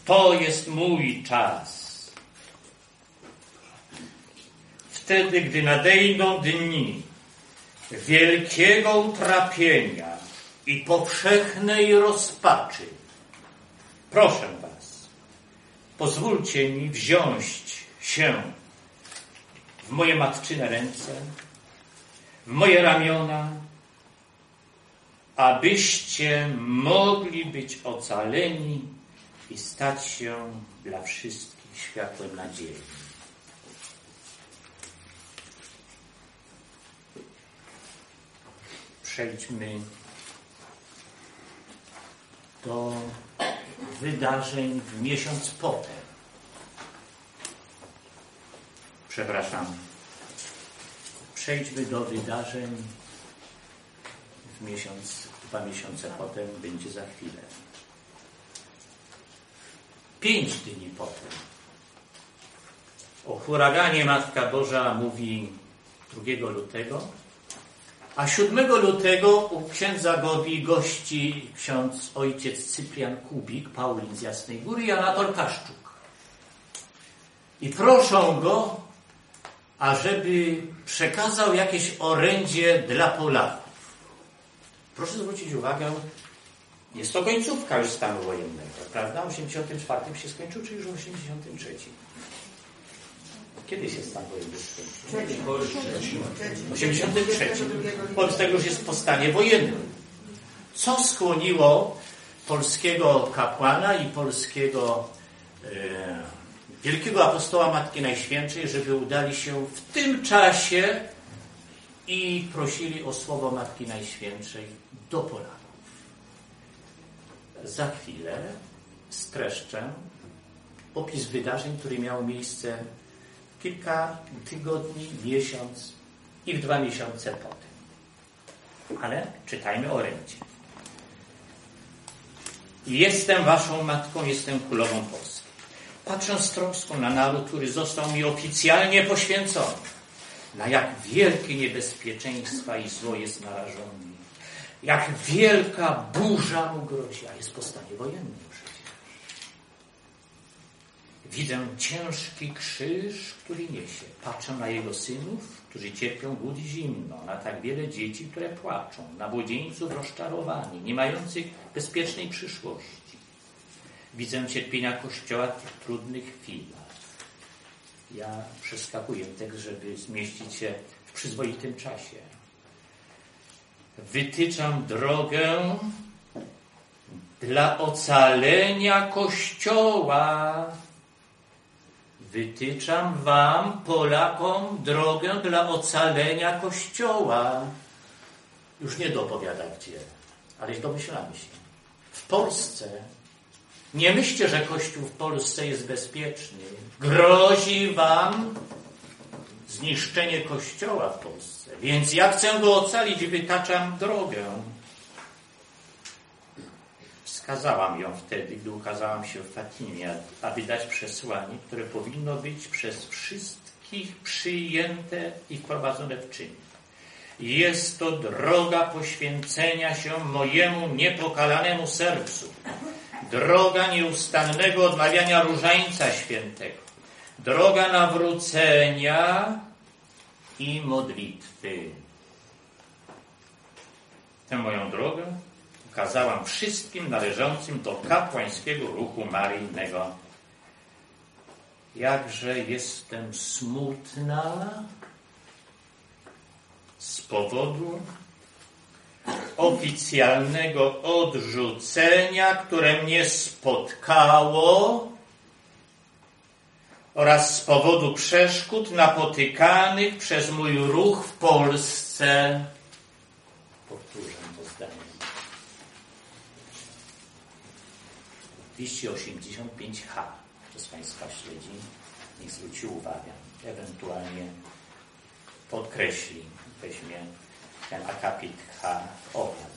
To jest mój czas. Wtedy, gdy nadejdą dni wielkiego utrapienia i powszechnej rozpaczy, proszę Was, pozwólcie mi wziąć się w moje matczyne ręce, w moje ramiona, abyście mogli być ocaleni i stać się dla wszystkich światłem nadziei. Przejdźmy do wydarzeń w miesiąc potem. Przepraszam. Przejdźmy do wydarzeń miesiąc, dwa miesiące potem, będzie za chwilę. Pięć dni potem. O huraganie Matka Boża mówi 2 lutego, a 7 lutego u księdza Gobi gości ksiądz ojciec Cyprian Kubik, Paulin z Jasnej Góry i Anatol Kaszczuk. I proszą go, ażeby przekazał jakieś orędzie dla Polaków. Proszę zwrócić uwagę, jest to końcówka już stanu wojennego, prawda? W 84 się skończył, czy już w 83? Kiedy się stan wojenny skończył? W 83. Wobec tego już jest powstanie wojenne. Co skłoniło polskiego kapłana i polskiego e, wielkiego apostoła Matki Najświętszej, żeby udali się w tym czasie i prosili o słowo Matki Najświętszej do Polaków. Za chwilę streszczę opis wydarzeń, które miało miejsce kilka tygodni, miesiąc i w dwa miesiące potem. Ale czytajmy orędzie. Jestem waszą matką, jestem królową Polski. Patrzę z troską na naród, który został mi oficjalnie poświęcony. Na jak wielkie niebezpieczeństwa i zło jest narażony. Jak wielka burza mu grozi, a jest po stanie wojennym przecież. Widzę ciężki krzyż, który niesie. Patrzę na jego synów, którzy cierpią głód i zimno, na tak wiele dzieci, które płaczą, na młodzieńców rozczarowani, nie mających bezpiecznej przyszłości. Widzę cierpienia Kościoła w trudnych chwilach. Ja przeskakuję tekst, żeby zmieścić się w przyzwoitym czasie. Wytyczam drogę dla ocalenia Kościoła. Wytyczam wam, Polakom, drogę dla ocalenia Kościoła. Już nie dopowiada gdzie, ale domyślamy się. W Polsce nie myślcie, że Kościół w Polsce jest bezpieczny. Grozi wam zniszczenie Kościoła w Polsce. Więc ja chcę go ocalić i wytaczam drogę. Wskazałam ją wtedy, gdy ukazałam się w Fatimie, aby dać przesłanie, które powinno być przez wszystkich przyjęte i wprowadzone w czyn. Jest to droga poświęcenia się mojemu niepokalanemu sercu, droga nieustannego odmawiania różańca świętego, droga nawrócenia i modlitwy. Tę moją drogę ukazałam wszystkim należącym do kapłańskiego ruchu maryjnego. Jakże jestem smutna z powodu oficjalnego odrzucenia, które mnie spotkało oraz z powodu przeszkód napotykanych przez mój ruch w Polsce. Powtórzę to zdanie. W liście 85H, kto z Państwa śledzi, niech zwróci uwagę, ewentualnie podkreśli, weźmie ten akapit H obraz.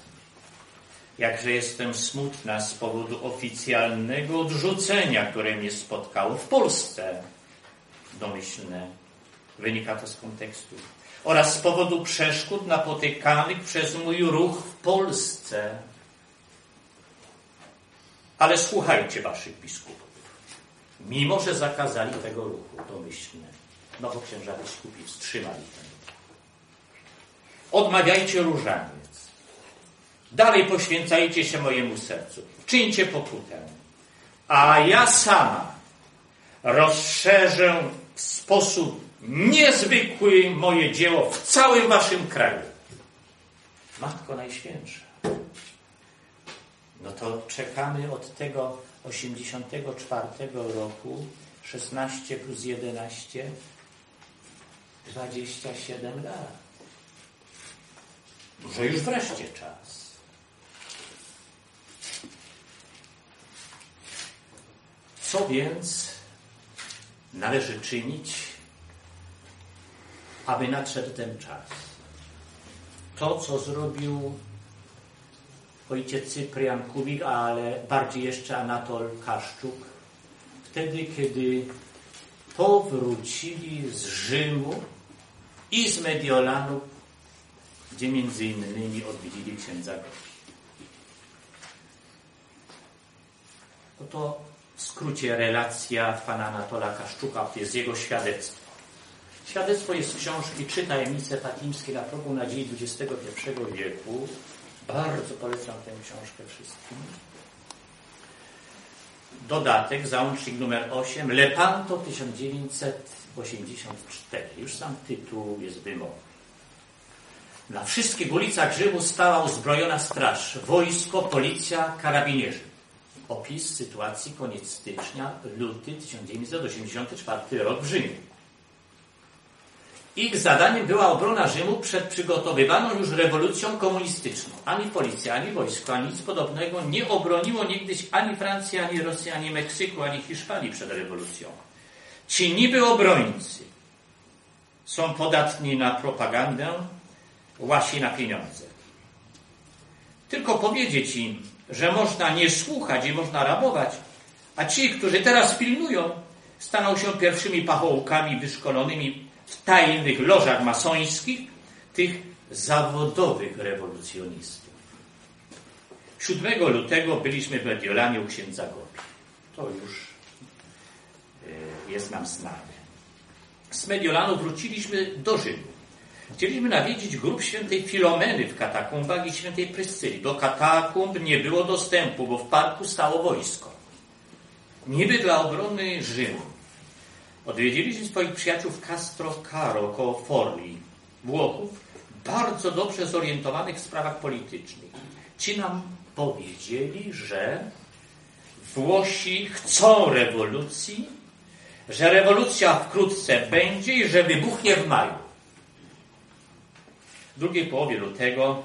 Jakże jestem smutna z powodu oficjalnego odrzucenia, które mnie spotkało w Polsce. Domyślne. Wynika to z kontekstu. Oraz z powodu przeszkód napotykanych przez mój ruch w Polsce. Ale słuchajcie waszych biskupów. Mimo, że zakazali tego ruchu, domyślne, nowoksięża biskupi wstrzymali ten Odmawiajcie różaniec. Dalej poświęcajcie się mojemu sercu. Czyńcie pokutę. A ja sama rozszerzę w sposób niezwykły moje dzieło w całym waszym kraju. Matko Najświętsza. No to czekamy od tego 84 roku 16 plus 11 27 lat. Może już wreszcie czas. Co więc należy czynić, aby nadszedł ten czas? To, co zrobił ojciec Cyprian Kubik, ale bardziej jeszcze Anatol Kaszczuk, wtedy, kiedy powrócili z Rzymu i z Mediolanu, gdzie między innymi odwiedzili księdza Gosi. Oto w skrócie relacja pana Anatola Kaszczuka, to jest jego świadectwo. Świadectwo jest z książki Trzy tajemnice fatimskie na progu nadziei XXI wieku. Bardzo polecam tę książkę wszystkim. Dodatek, załącznik numer 8, Lepanto 1984. Już sam tytuł jest wymowny. Na wszystkich ulicach Rzymu stała uzbrojona straż, wojsko, policja, karabinierzy. Opis sytuacji koniec stycznia, luty 1984 rok w Rzymie. Ich zadaniem była obrona Rzymu przed przygotowywaną już rewolucją komunistyczną. Ani policja, ani wojsko, ani nic podobnego nie obroniło niegdyś ani Francji, ani Rosji, ani Meksyku, ani Hiszpanii przed rewolucją. Ci niby obrońcy są podatni na propagandę, łasi na pieniądze. Tylko powiedzieć im, że można nie słuchać i można rabować, a ci, którzy teraz pilnują, staną się pierwszymi pachołkami wyszkolonymi w tajnych lożach masońskich tych zawodowych rewolucjonistów. 7 lutego byliśmy w Mediolanie u księdza Gopi. To już e, jest nam znane. Z Mediolanu wróciliśmy do Rzymu. Chcieliśmy nawiedzić grób świętej Filomeny w katakumbach i świętej Pryscyli. Do katakumb nie było dostępu, bo w parku stało wojsko. Niby dla obrony Rzymu. Odwiedziliśmy swoich przyjaciół w Castro Caro koło Forli, Włochów, bardzo dobrze zorientowanych w sprawach politycznych. Ci nam powiedzieli, że Włosi chcą rewolucji, że rewolucja wkrótce będzie i że wybuchnie w maju drugiej połowie lutego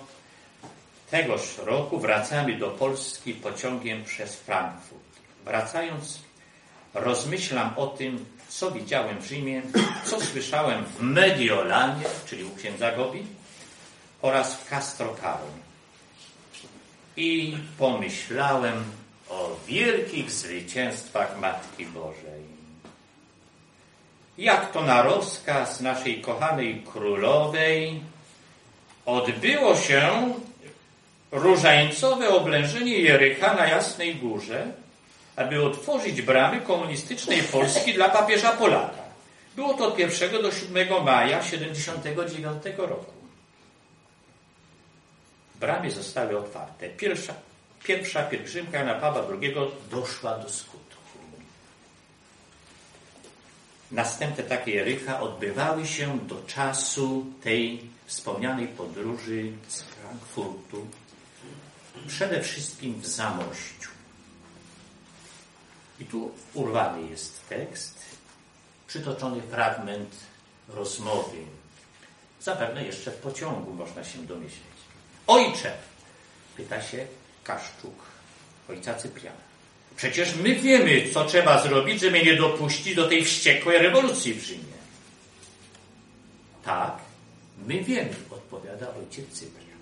tegoż roku wracamy do Polski pociągiem przez Frankfurt. Wracając, rozmyślam o tym, co widziałem w Rzymie, co słyszałem w Mediolanie, czyli u księdza Gobi, oraz w Castro Caro. i pomyślałem o wielkich zwycięstwach Matki Bożej. Jak to na rozkaz naszej kochanej królowej odbyło się różańcowe oblężenie Jericha na Jasnej Górze, aby otworzyć bramy komunistycznej Polski dla papieża Polaka. Było to od 1 do 7 maja 79 roku. Bramy zostały otwarte. Pierwsza, pierwsza pielgrzymka Jana Pawła II doszła do skutku. Następne takie Jericha odbywały się do czasu tej wspomnianej podróży z Frankfurtu, przede wszystkim w Zamościu. I tu urwany jest tekst, przytoczony fragment rozmowy. Zapewne jeszcze w pociągu można się domyśleć. Ojcze, pyta się Kaszczuk, ojca Cypriana. Przecież my wiemy, co trzeba zrobić, żeby nie dopuścić do tej wściekłej rewolucji w Rzymie. Tak, my wiemy, odpowiada ojciec Cyprian.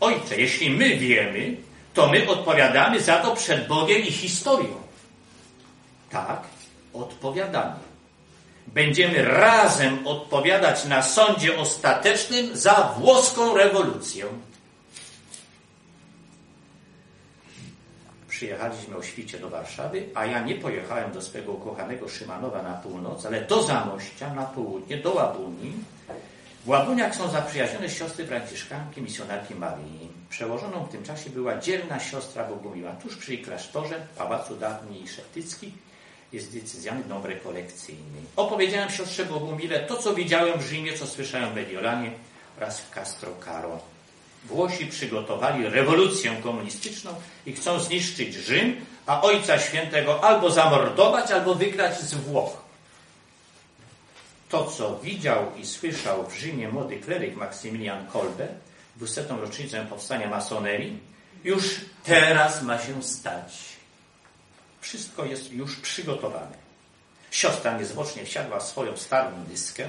Ojcze, jeśli my wiemy, to my odpowiadamy za to przed Bogiem i historią. Tak, odpowiadamy. Będziemy razem odpowiadać na sądzie ostatecznym za włoską rewolucję. Przyjechaliśmy o świcie do Warszawy, a ja nie pojechałem do swego ukochanego Szymanowa na północ, ale do Zamościa na południe, do Łabuni. W Łabuniach są zaprzyjaźnione siostry franciszkanki, misjonarki Marii. Przełożoną w tym czasie była dzielna siostra Bogumiła. Tuż przy klasztorze, Pałacu Dawniej Szeptycki, jest decyzjany dom rekolekcyjny. Opowiedziałem siostrze Bogumile to, co widziałem w Rzymie, co słyszałem w Mediolanie oraz w Castro Caro. Włosi przygotowali rewolucję komunistyczną i chcą zniszczyć Rzym, a Ojca Świętego albo zamordować, albo wygrać z Włoch. To, co widział i słyszał w Rzymie młody kleryk Maksymilian Kolbe, 200. rocznicę powstania masonerii, już teraz ma się stać. Wszystko jest już przygotowane. Siostra niezwłocznie wsiadła w swoją starą dyskę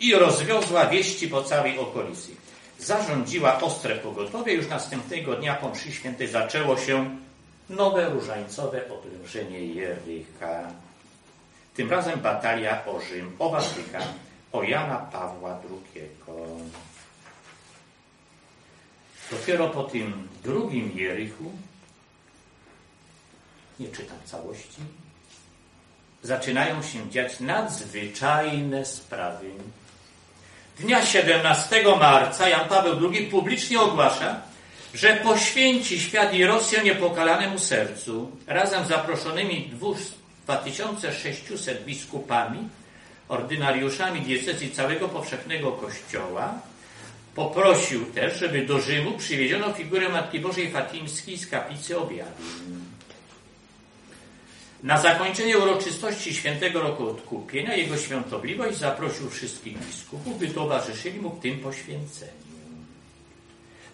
i rozwiozła wieści po całej okolicy zarządziła ostre pogotowie. Już następnego dnia po mszy świętej zaczęło się nowe różańcowe oblężenie Jericha. Tym razem batalia o Rzym, o Watykan, o Jana Pawła II. Dopiero po tym drugim Jerichu, nie czytam całości, zaczynają się dziać nadzwyczajne sprawy Dnia 17 marca Jan Paweł II publicznie ogłasza, że poświęci świat i Rosję niepokalanemu sercu razem z zaproszonymi 2600 biskupami, ordynariuszami diecezji całego powszechnego Kościoła. Poprosił też, żeby do Rzymu przywieziono figurę Matki Bożej Fatimskiej z kaplicy objawień. Na zakończenie uroczystości świętego roku odkupienia jego świątobliwość zaprosił wszystkich biskupów, by towarzyszyli mu w tym poświęceniu.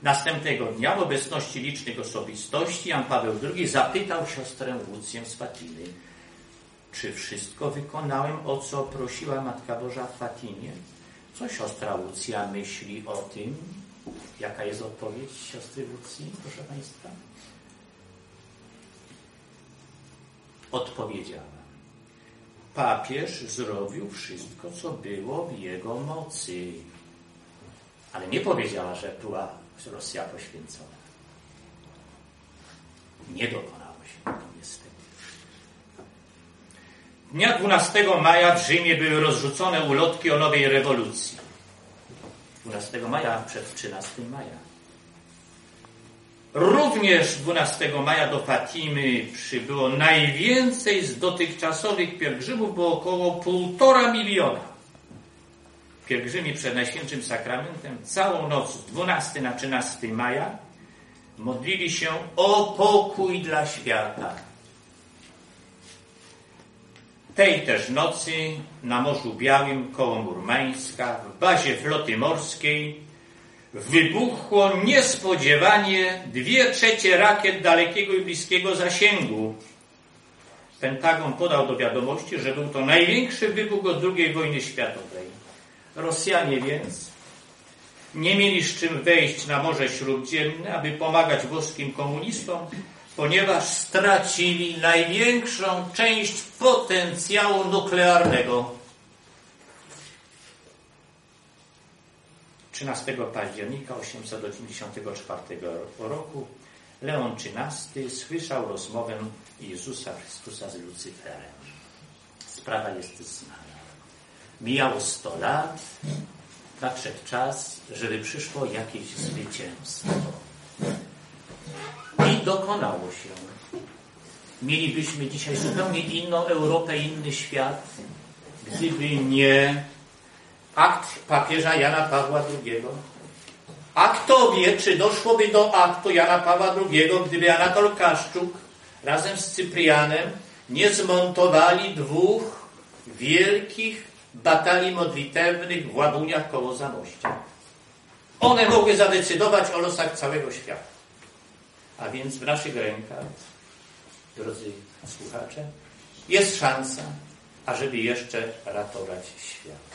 Następnego dnia w obecności licznych osobistości Jan Paweł II zapytał siostrę Łucję z Fatimy, czy wszystko wykonałem, o co prosiła Matka Boża w Fatimie? Co siostra Łucja myśli o tym? Jaka jest odpowiedź siostry Łucji, proszę Państwa? Odpowiedziała. Papież zrobił wszystko, co było w jego mocy. Ale nie powiedziała, że była Rosja poświęcona. Nie dokonało się to niestety. Dnia 12 maja w Rzymie były rozrzucone ulotki o nowej rewolucji. 12 maja przed 13 maja. Również 12 maja do Fatimy przybyło najwięcej z dotychczasowych pielgrzymów, bo około półtora miliona. Pielgrzymi przed Najświętszym Sakramentem całą noc z 12 na 13 maja modlili się o pokój dla świata. Tej też nocy na Morzu Białym koło Murmańska w bazie floty morskiej wybuchło niespodziewanie dwie trzecie rakiet dalekiego i bliskiego zasięgu. Pentagon podał do wiadomości, że był to największy wybuch od II wojny światowej. Rosjanie więc nie mieli z czym wejść na Morze Śródziemne, aby pomagać włoskim komunistom, ponieważ stracili największą część potencjału nuklearnego. 13 października 884 roku Leon XIII słyszał rozmowę Jezusa Chrystusa z Lucyferem. Sprawa jest znana. Mijało 100 lat, nadszedł czas, żeby przyszło jakieś zwycięstwo. I dokonało się. Mielibyśmy dzisiaj zupełnie inną Europę, inny świat, gdyby nie akt papieża Jana Pawła II. A kto wie, czy doszłoby do aktu Jana Pawła II, gdyby Anatol Kaszczuk razem z Cyprianem nie zmontowali dwóch wielkich batalii modlitewnych w Łabuniach koło Zamościa. One mogły zadecydować o losach całego świata. A więc w naszych rękach, drodzy słuchacze, jest szansa, ażeby jeszcze ratować świat.